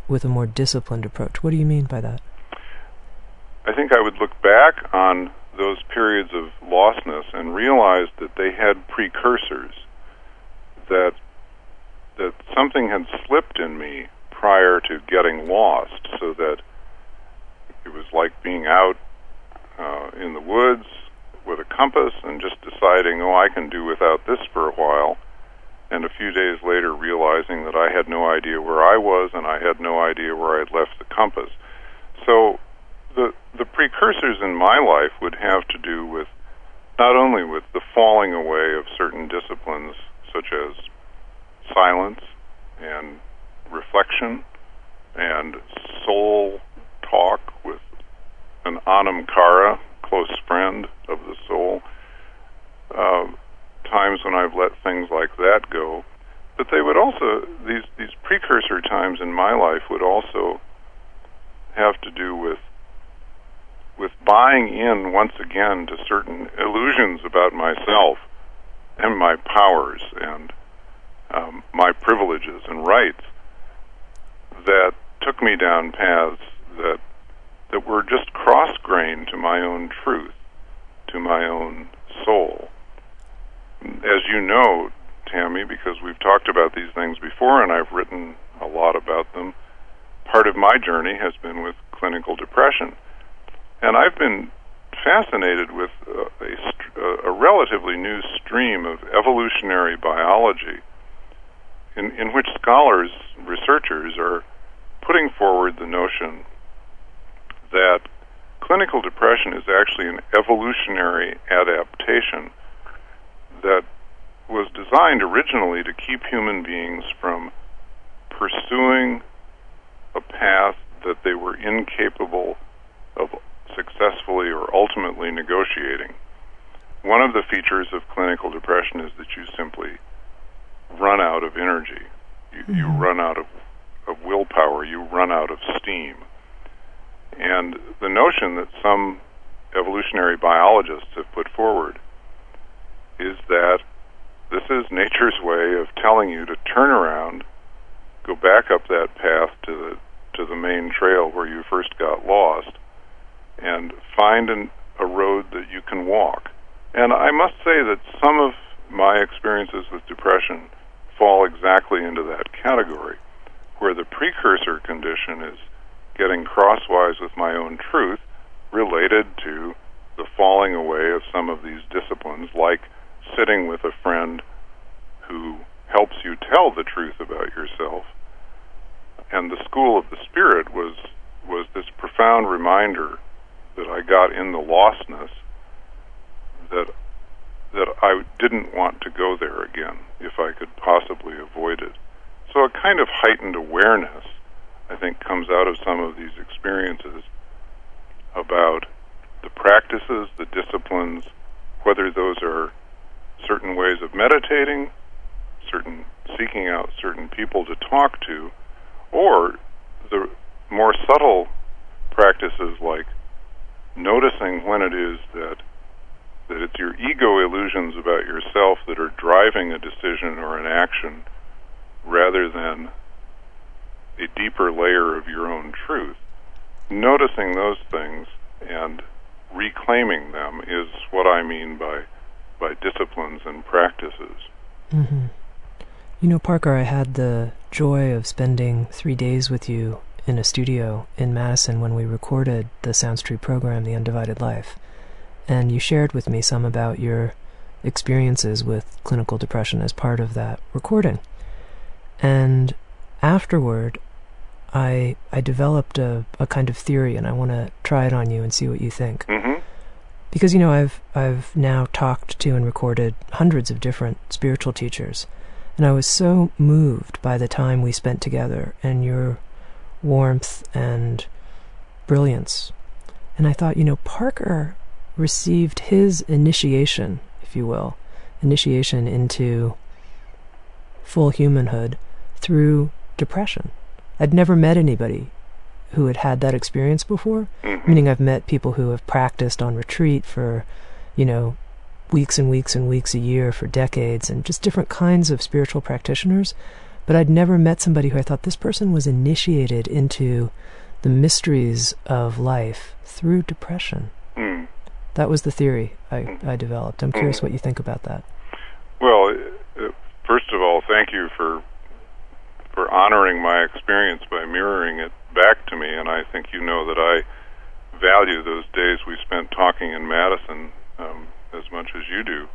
with a more disciplined approach. What do you mean by that? I think I would look back on those periods of lostness and realize that they had precursors, that that something had slipped in me prior to getting lost, so that it was like being out uh, in the woods with a compass and just deciding, oh, I can do without this for a while, and a few days later realizing that I had no idea where I was and I had no idea where I'd left the compass. So the the precursors in my life would have to do with not only with the falling away of certain disciplines such as silence and reflection and soul talk with an anam cara, close friend of the soul. Uh, times when I've let things like that go, but they would also these these precursor times in my life would also have to do with with buying in once again to certain illusions about myself and my powers and um, my privileges and rights that took me down paths that that were just cross grained to my own truth, to my own soul. As you know, Tami, because we've talked about these things before and I've written a lot about them, part of my journey has been with clinical depression. And I've been fascinated with uh, a, a, a relatively new stream of evolutionary biology in, in which scholars, researchers, are putting forward the notion that clinical depression is actually an evolutionary adaptation that was designed originally to keep human beings from pursuing a path that they were incapable of successfully or ultimately negotiating. One of the features of clinical depression is that you simply run out of energy. You, mm-hmm. you run out of, of willpower. You run out of steam. And the notion that some evolutionary biologists have put forward is that this is nature's way of telling you to turn around, go back up that path to the to the main trail where you first got lost, and find an, a road that you can walk. And I must say that some of my experiences with depression fall exactly into that category, where the precursor condition is getting crosswise with my own truth related to the falling away of some of these disciplines, like sitting with a friend who helps you tell the truth about yourself. And the school of the spirit was was this profound reminder that I got in the lostness that that I didn't want to go there again if I could possibly avoid it. So a kind of heightened awareness, I think, comes out of some of these experiences about the practices, the disciplines, whether those are certain ways of meditating, certain seeking out certain people to talk to, or the more subtle practices like noticing when it is that that it's your ego illusions about yourself that are driving a decision or an action rather than a deeper layer of your own truth. Noticing those things and reclaiming them is what I mean by by disciplines and practices. Mm-hmm. You know, Parker, I had the joy of spending three days with you in a studio in Madison when we recorded the Sounds True program, The Undivided Life. And you shared with me some about your experiences with clinical depression as part of that recording. And afterward, I I developed a, a kind of theory, and I want to try it on you and see what you think. Mm-hmm because you know I've I've now talked to and recorded hundreds of different spiritual teachers, and I was so moved by the time we spent together and your warmth and brilliance. And I thought, you know, Parker received his initiation, if you will, initiation into full humanhood through depression. I'd never met anybody who had had that experience before. Mm-hmm. Meaning, I've met people who have practiced on retreat for, you know, weeks and weeks and weeks a year for decades, and just different kinds of spiritual practitioners. But I'd never met somebody who I thought this person was initiated into the mysteries of life through depression. Mm. That was the theory I, mm. I developed. I'm curious mm. what you think about that. Well, uh, first of all, thank you for for honoring my experience by mirroring it back to me, and I think you know that I value those days we spent talking in Madison um, as much as you do.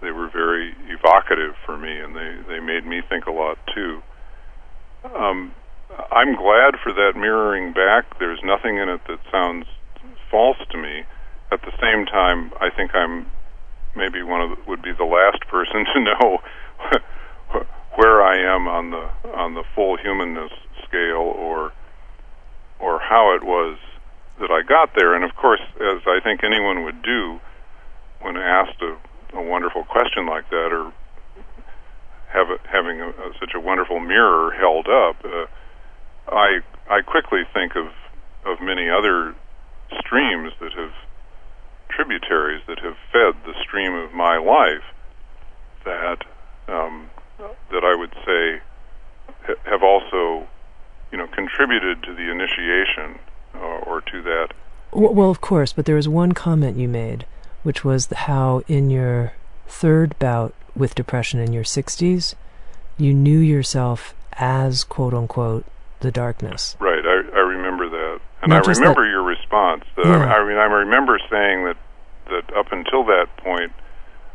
They were very evocative for me, and they they made me think a lot too. Um, I'm glad for that mirroring back. There's nothing in it that sounds false to me. At the same time, I think I'm maybe one of the, would be the last person to know where I am on the on the full humanness scale, or or how it was that I got there. And of course, as I think anyone would do when asked a, a wonderful question like that, or have a, having a, a, such a wonderful mirror held up, uh, I I quickly think of of many other streams that have tributaries that have fed the stream of my life that um, that I would say ha- have also you know contributed to the initiation uh, or to that. Well, of course, but there is one comment you made, which was how in your third bout with depression in your 60s, you knew yourself as quote unquote the darkness. Right, I, I remember that, and Not I remember that, your response. That yeah. I, I mean, I remember saying that that up until that point,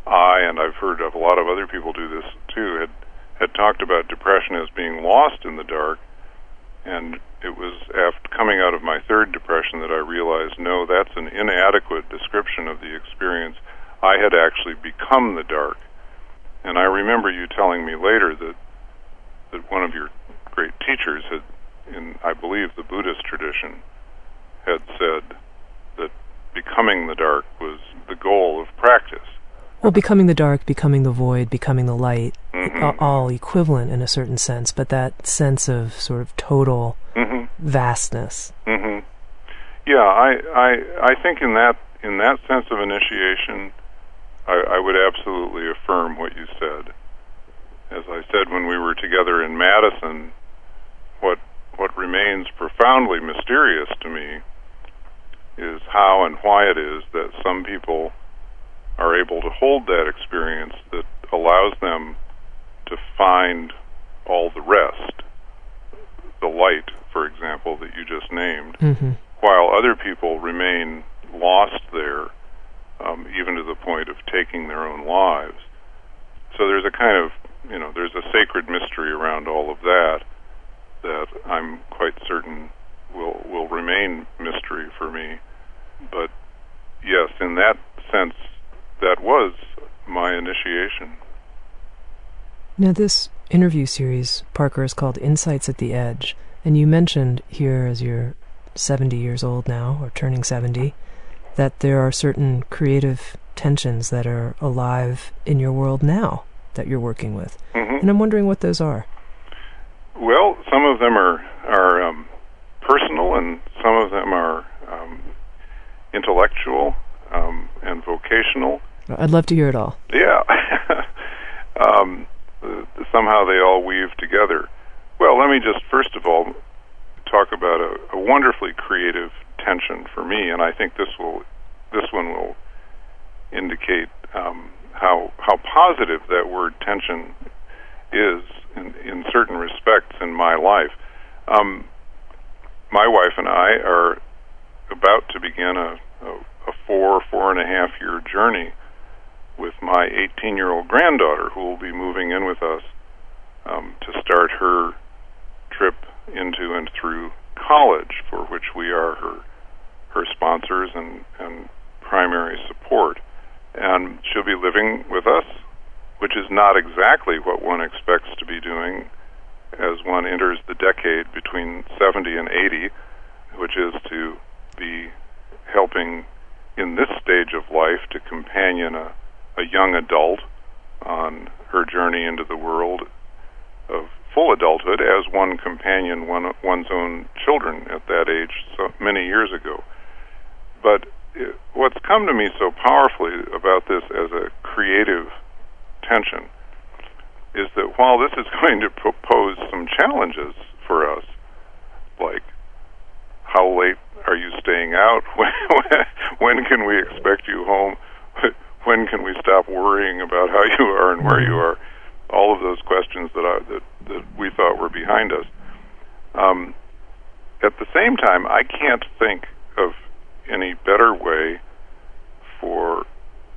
I and I've heard of a lot of other people do this too had had talked about depression as being lost in the dark, and it was after coming out of my third depression that I realized no, that's an inadequate description of the experience. I had actually become the dark, and I remember you telling me later that that one of your great teachers had in, I believe, the Buddhist tradition, had said that becoming the dark was the goal of practice. Well, becoming the dark, becoming the void, becoming the light, mm-hmm. all equivalent in a certain sense, but that sense of sort of total mm-hmm. vastness. Mm-hmm. Yeah, I, I, I think in that in that sense of initiation, I, I would absolutely affirm what you said. As I said when we were together in Madison, what what remains profoundly mysterious to me is how and why it is that some people are able to hold that experience that allows them to find all the rest, the light, for example, that you just named, mm-hmm. while other people remain lost there, um, even to the point of taking their own lives. So there's a kind of, you know, there's a sacred mystery around all of that that I'm quite certain will will remain mystery for me. But yes, in that sense, that was my initiation. Now, this interview series, Parker, is called Insights at the Edge, and you mentioned here, as you're 70 years old now, or turning 70, that there are certain creative tensions that are alive in your world now that you're working with. Mm-hmm. And I'm wondering what those are. Well, some of them are are um, personal, and some of them are um, intellectual um, and vocational. I'd love to hear it all. Yeah. um, somehow they all weave together. Well, let me just first of all talk about a, a wonderfully creative tension for me, and I think this will this one will indicate um, how how positive that word tension is in, in certain respects in my life. Um, my wife and I are about to begin a, a, a four, four and a half year journey with my 18 year old granddaughter who will be moving in with us um, to start her trip into and through college, for which we are her her sponsors and, and primary support. And she'll be living with us which is not exactly what one expects to be doing as one enters the decade between 70 and 80, which is to be helping in this stage of life to companion a, a young adult on her journey into the world of full adulthood as one companion one, one's own children at that age so many years ago. But it, what's come to me so powerfully about this as a creative attention is that while this is going to pose some challenges for us, like how late are you staying out? When, can we expect you home? When can we stop worrying about how you are and where you are? All of those questions that I, that that we thought were behind us. Um, at the same time, I can't think of any better way for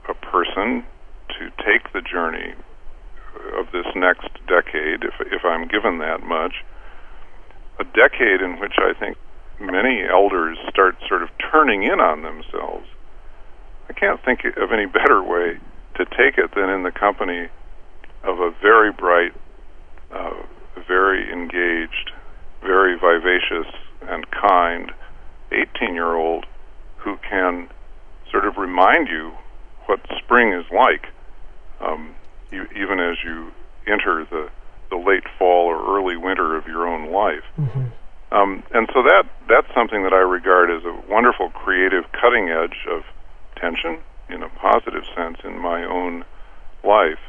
a person to take the journey of this next decade, if if I'm given that much, a decade in which I think many elders start sort of turning in on themselves. I can't think of any better way to take it than in the company of a very bright, uh, very engaged, very vivacious and kind 18 year old who can sort of remind you what spring is like, um, you, even as you enter the, the late fall or early winter of your own life. Mm-hmm. Um, and so that that's something that I regard as a wonderful creative cutting edge of tension in a positive sense in my own life.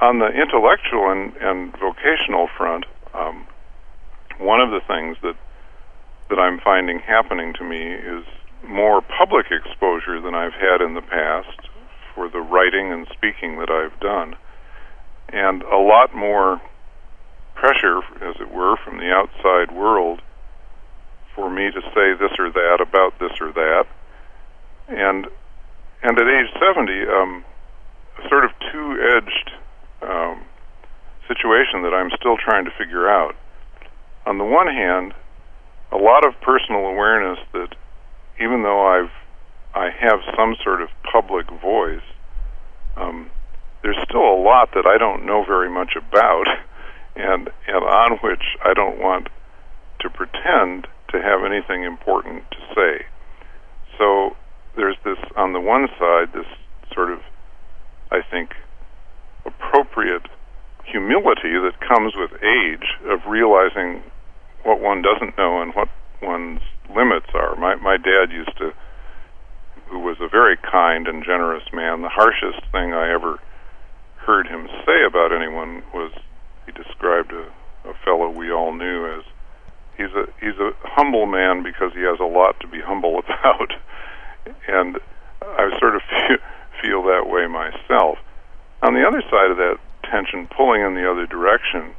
On the intellectual and, and vocational front, um, one of the things that that I'm finding happening to me is more public exposure than I've had in the past for the writing and speaking that I've done, and a lot more pressure, as it were, from the outside world for me to say this or that about this or that, and and at age 70, um, a sort of two-edged um, situation that I'm still trying to figure out. On the one hand, a lot of personal awareness that even though I've I have some sort of public voice, um, there's still a lot that I don't know very much about, and and on which I don't want to pretend to have anything important to say. So there's this on the one side this sort of I think appropriate humility that comes with age of realizing what one doesn't know and what one's limits are. My my dad used to who was a very kind and generous man, the harshest thing I ever heard him say about anyone was he described a, a fellow we all knew as he's a he's a humble man because he has a lot to be humble about and I sort of feel, feel that way myself. On the other side of that tension, pulling in the other direction,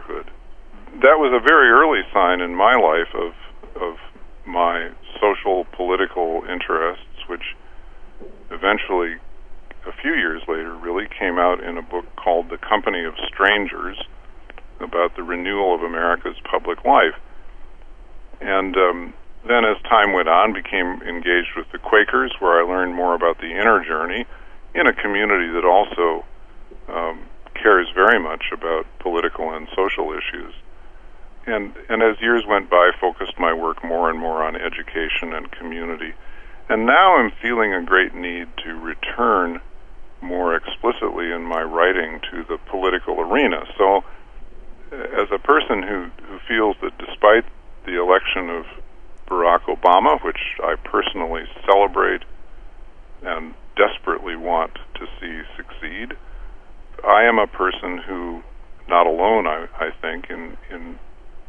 neighborhood that was a very early sign in my life of of my social political interests, which eventually, a few years later, really came out in a book called The Company of Strangers about the renewal of America's public life. And um, then, as time went on, became engaged with the Quakers, where I learned more about the inner journey in a community that also um, cares very much about political and social issues. And, and as years went by, focused my work more and more on education and community. And now I'm feeling a great need to return more explicitly in my writing to the political arena. So, as a person who, who feels that despite the election of Barack Obama, which I personally celebrate and desperately want to see succeed, I am a person who, not alone, I, I think, in, in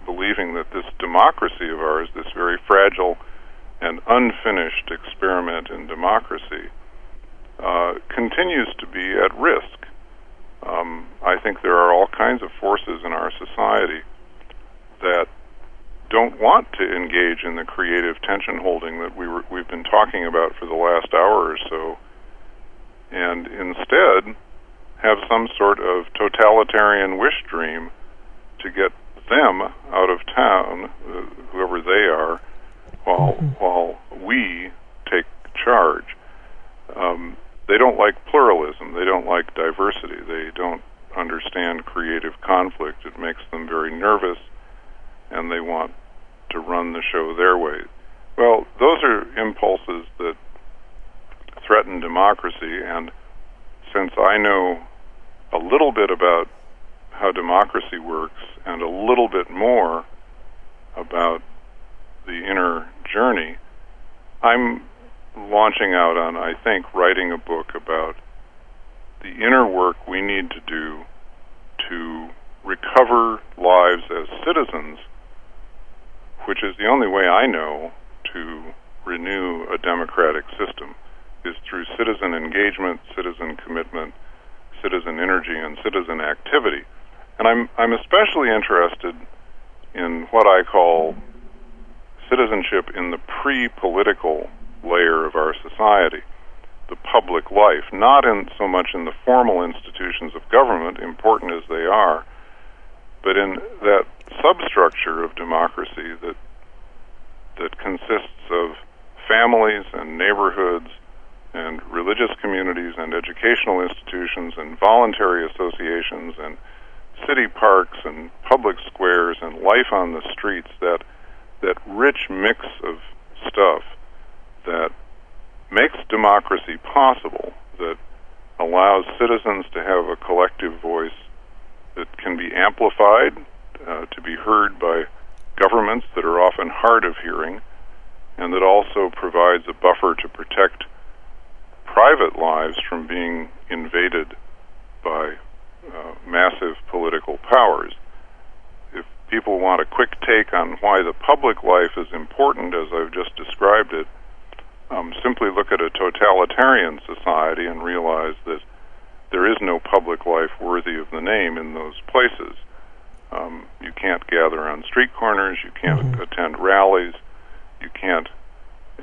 believing that this democracy of ours, this very fragile and unfinished experiment in democracy, uh, continues to be at risk. Um, I think there are all kinds of forces in our society that don't want to engage in the creative tension holding that we were, we've been talking about for the last hour or so, and instead have some sort of totalitarian wish dream to get them out of town, uh, whoever they are, while mm-hmm. while we take charge. Um, they don't like pluralism. They don't like diversity. They don't understand creative conflict. It makes them very nervous, and they want to run the show their way. Well, those are impulses that threaten democracy, and since I know a little bit about how democracy works and a little bit more about the inner journey, I'm launching out on, I think, writing a book about the inner work we need to do to recover lives as citizens, which is the only way I know to renew a democratic system, is through citizen engagement, citizen commitment, citizen energy, and citizen activity. And I'm I'm especially interested in what I call citizenship in the pre-political layer of our society, the public life, not in so much in the formal institutions of government, important as they are, but in that substructure of democracy that that consists of families and neighborhoods and religious communities and educational institutions and voluntary associations and city parks and public squares and life on the streets that that rich mix of stuff that makes democracy possible, that allows citizens to have a collective voice that can be amplified, uh, to be heard by governments that are often hard of hearing, and that also provides a buffer to protect private lives from being invaded by uh, massive political powers If people want a quick take on why the public life is important, as I've just described it, um, simply look at a totalitarian society and realize that there is no public life worthy of the name in those places. Um, you can't gather on street corners, you can't mm-hmm. attend rallies, you can't,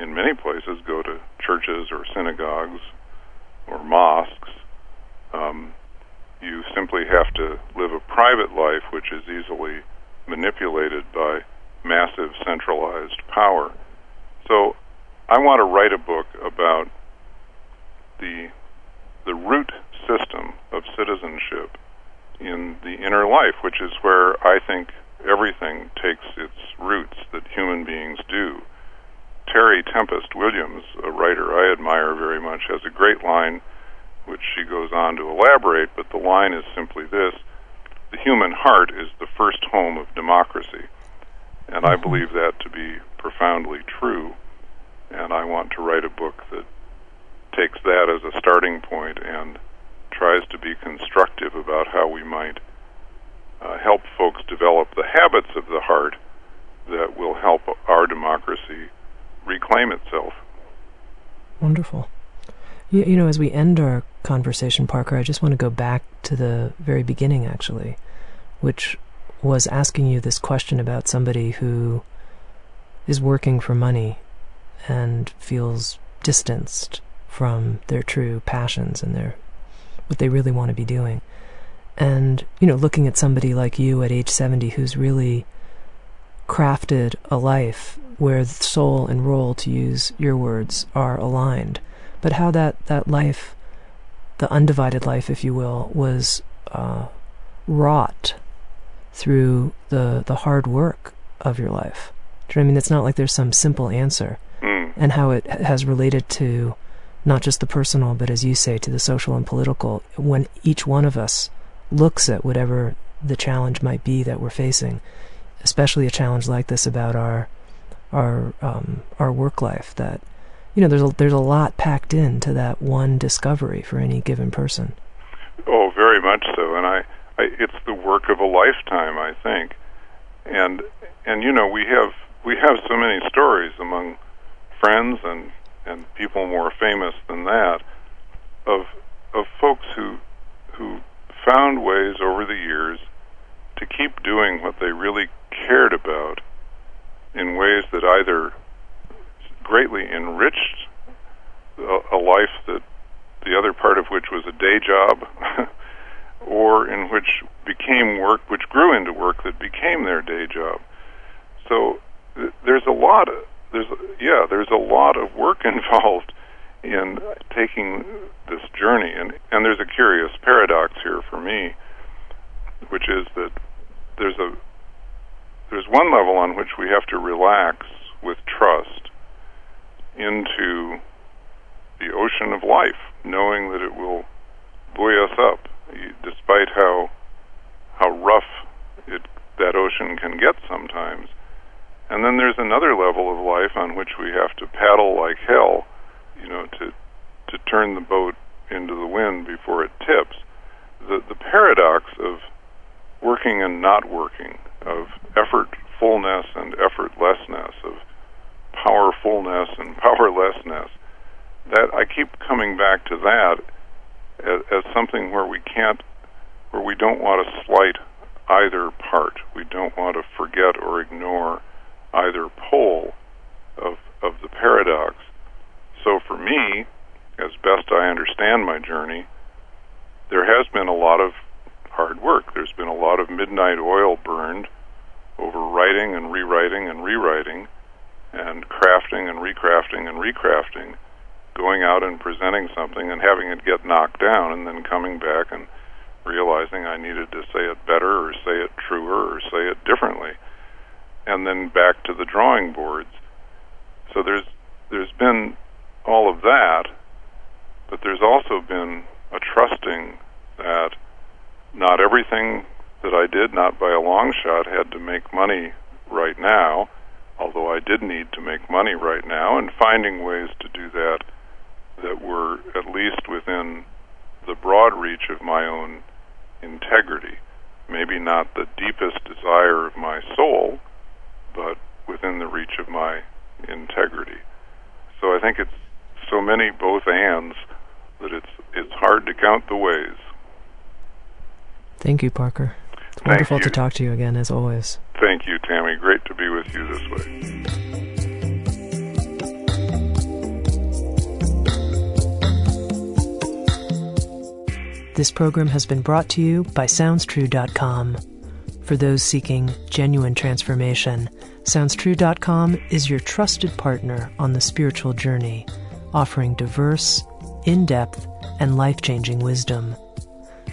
in many places, go to churches or synagogues or mosques. Um, you simply have to live a private life which is easily manipulated by massive centralized power. So I want to write a book about the the root system of citizenship in the inner life, which is where I think everything takes its roots that human beings do. Terry Tempest Williams, a writer I admire very much, has a great line which she goes on to elaborate, but the line is simply this the human heart is the first home of democracy. And I mm-hmm. believe that to be profoundly true. And I want to write a book that takes that as a starting point and tries to be constructive about how we might uh, help folks develop the habits of the heart that will help our democracy reclaim itself. Wonderful. You, you know, as we end our conversation, Parker, I just want to go back to the very beginning, actually, which was asking you this question about somebody who is working for money and feels distanced from their true passions and their what they really want to be doing. And, you know, looking at somebody like you at age 70 who's really crafted a life where soul and role, to use your words, are aligned, but how that, that life, the undivided life, if you will, was uh, wrought through the, the hard work of your life. Do you know I mean? It's not like there's some simple answer. Mm. And how it has related to not just the personal, but as you say, to the social and political, when each one of us looks at whatever the challenge might be that we're facing, especially a challenge like this about our our um, our work life. That you know, there's a, there's a lot packed into that one discovery for any given person. Oh, very much so, and I, I it's the work of a lifetime, I think, and and you know we have we have so many stories among friends and and people more famous than that of of folks who who found ways over the years to keep doing what they really cared about in ways that either greatly enriched a, a life that the other part of which was a day job or in which became work which grew into work that became their day job. So th- there's a lot of there's yeah there's a lot of work involved in taking this journey. And and there's a curious paradox here for me which is that there's a there's one level on which we have to relax with trust into the ocean of life knowing that it will buoy us up despite how how rough it that ocean can get sometimes. And then there's another level of life on which we have to paddle like hell you know to to turn the boat into the wind before it tips. The the paradox of working and not working, of effortfulness and effortlessness, of powerfulness and powerlessness. That I keep coming back to that as, as something where we can't, where we don't want to slight either part. We don't want to forget or ignore either pole of of the paradox. So for me, as best I understand my journey, there has been a lot of hard work. There's been a lot of midnight oil burned over writing and rewriting and rewriting and crafting and recrafting and recrafting, going out and presenting something and having it get knocked down and then coming back and realizing I needed to say it better or say it truer or say it differently. And then back to the drawing boards. So there's there's been all of that, but there's also been a trusting that not everything that I did, not by a long shot, had to make money right now, although I did need to make money right now, and finding ways to do that that were at least within the broad reach of my own integrity. Maybe not the deepest desire of my soul, but within the reach of my integrity. So I think it's so many both ands that it's it's hard to count the ways. Thank you, Parker. It's wonderful you. to talk to you again, as always. Thank you, Tami. Great to be with you this way. This program has been brought to you by SoundsTrue.com. For those seeking genuine transformation, SoundsTrue.com is your trusted partner on the spiritual journey, offering diverse, in depth, and life changing wisdom.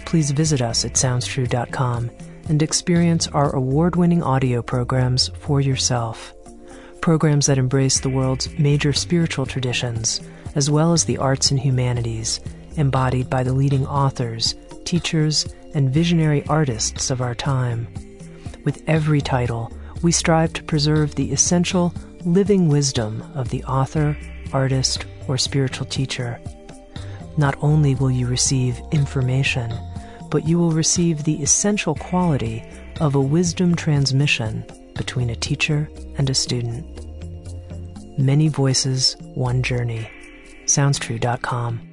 Please visit us at SoundsTrue.com and experience our award winning audio programs for yourself. Programs that embrace the world's major spiritual traditions, as well as the arts and humanities, embodied by the leading authors, teachers, and visionary artists of our time. With every title, we strive to preserve the essential living wisdom of the author, artist, or spiritual teacher not only will you receive information, but you will receive the essential quality of a wisdom transmission between a teacher and a student. Many voices, one journey. SoundsTrue.com.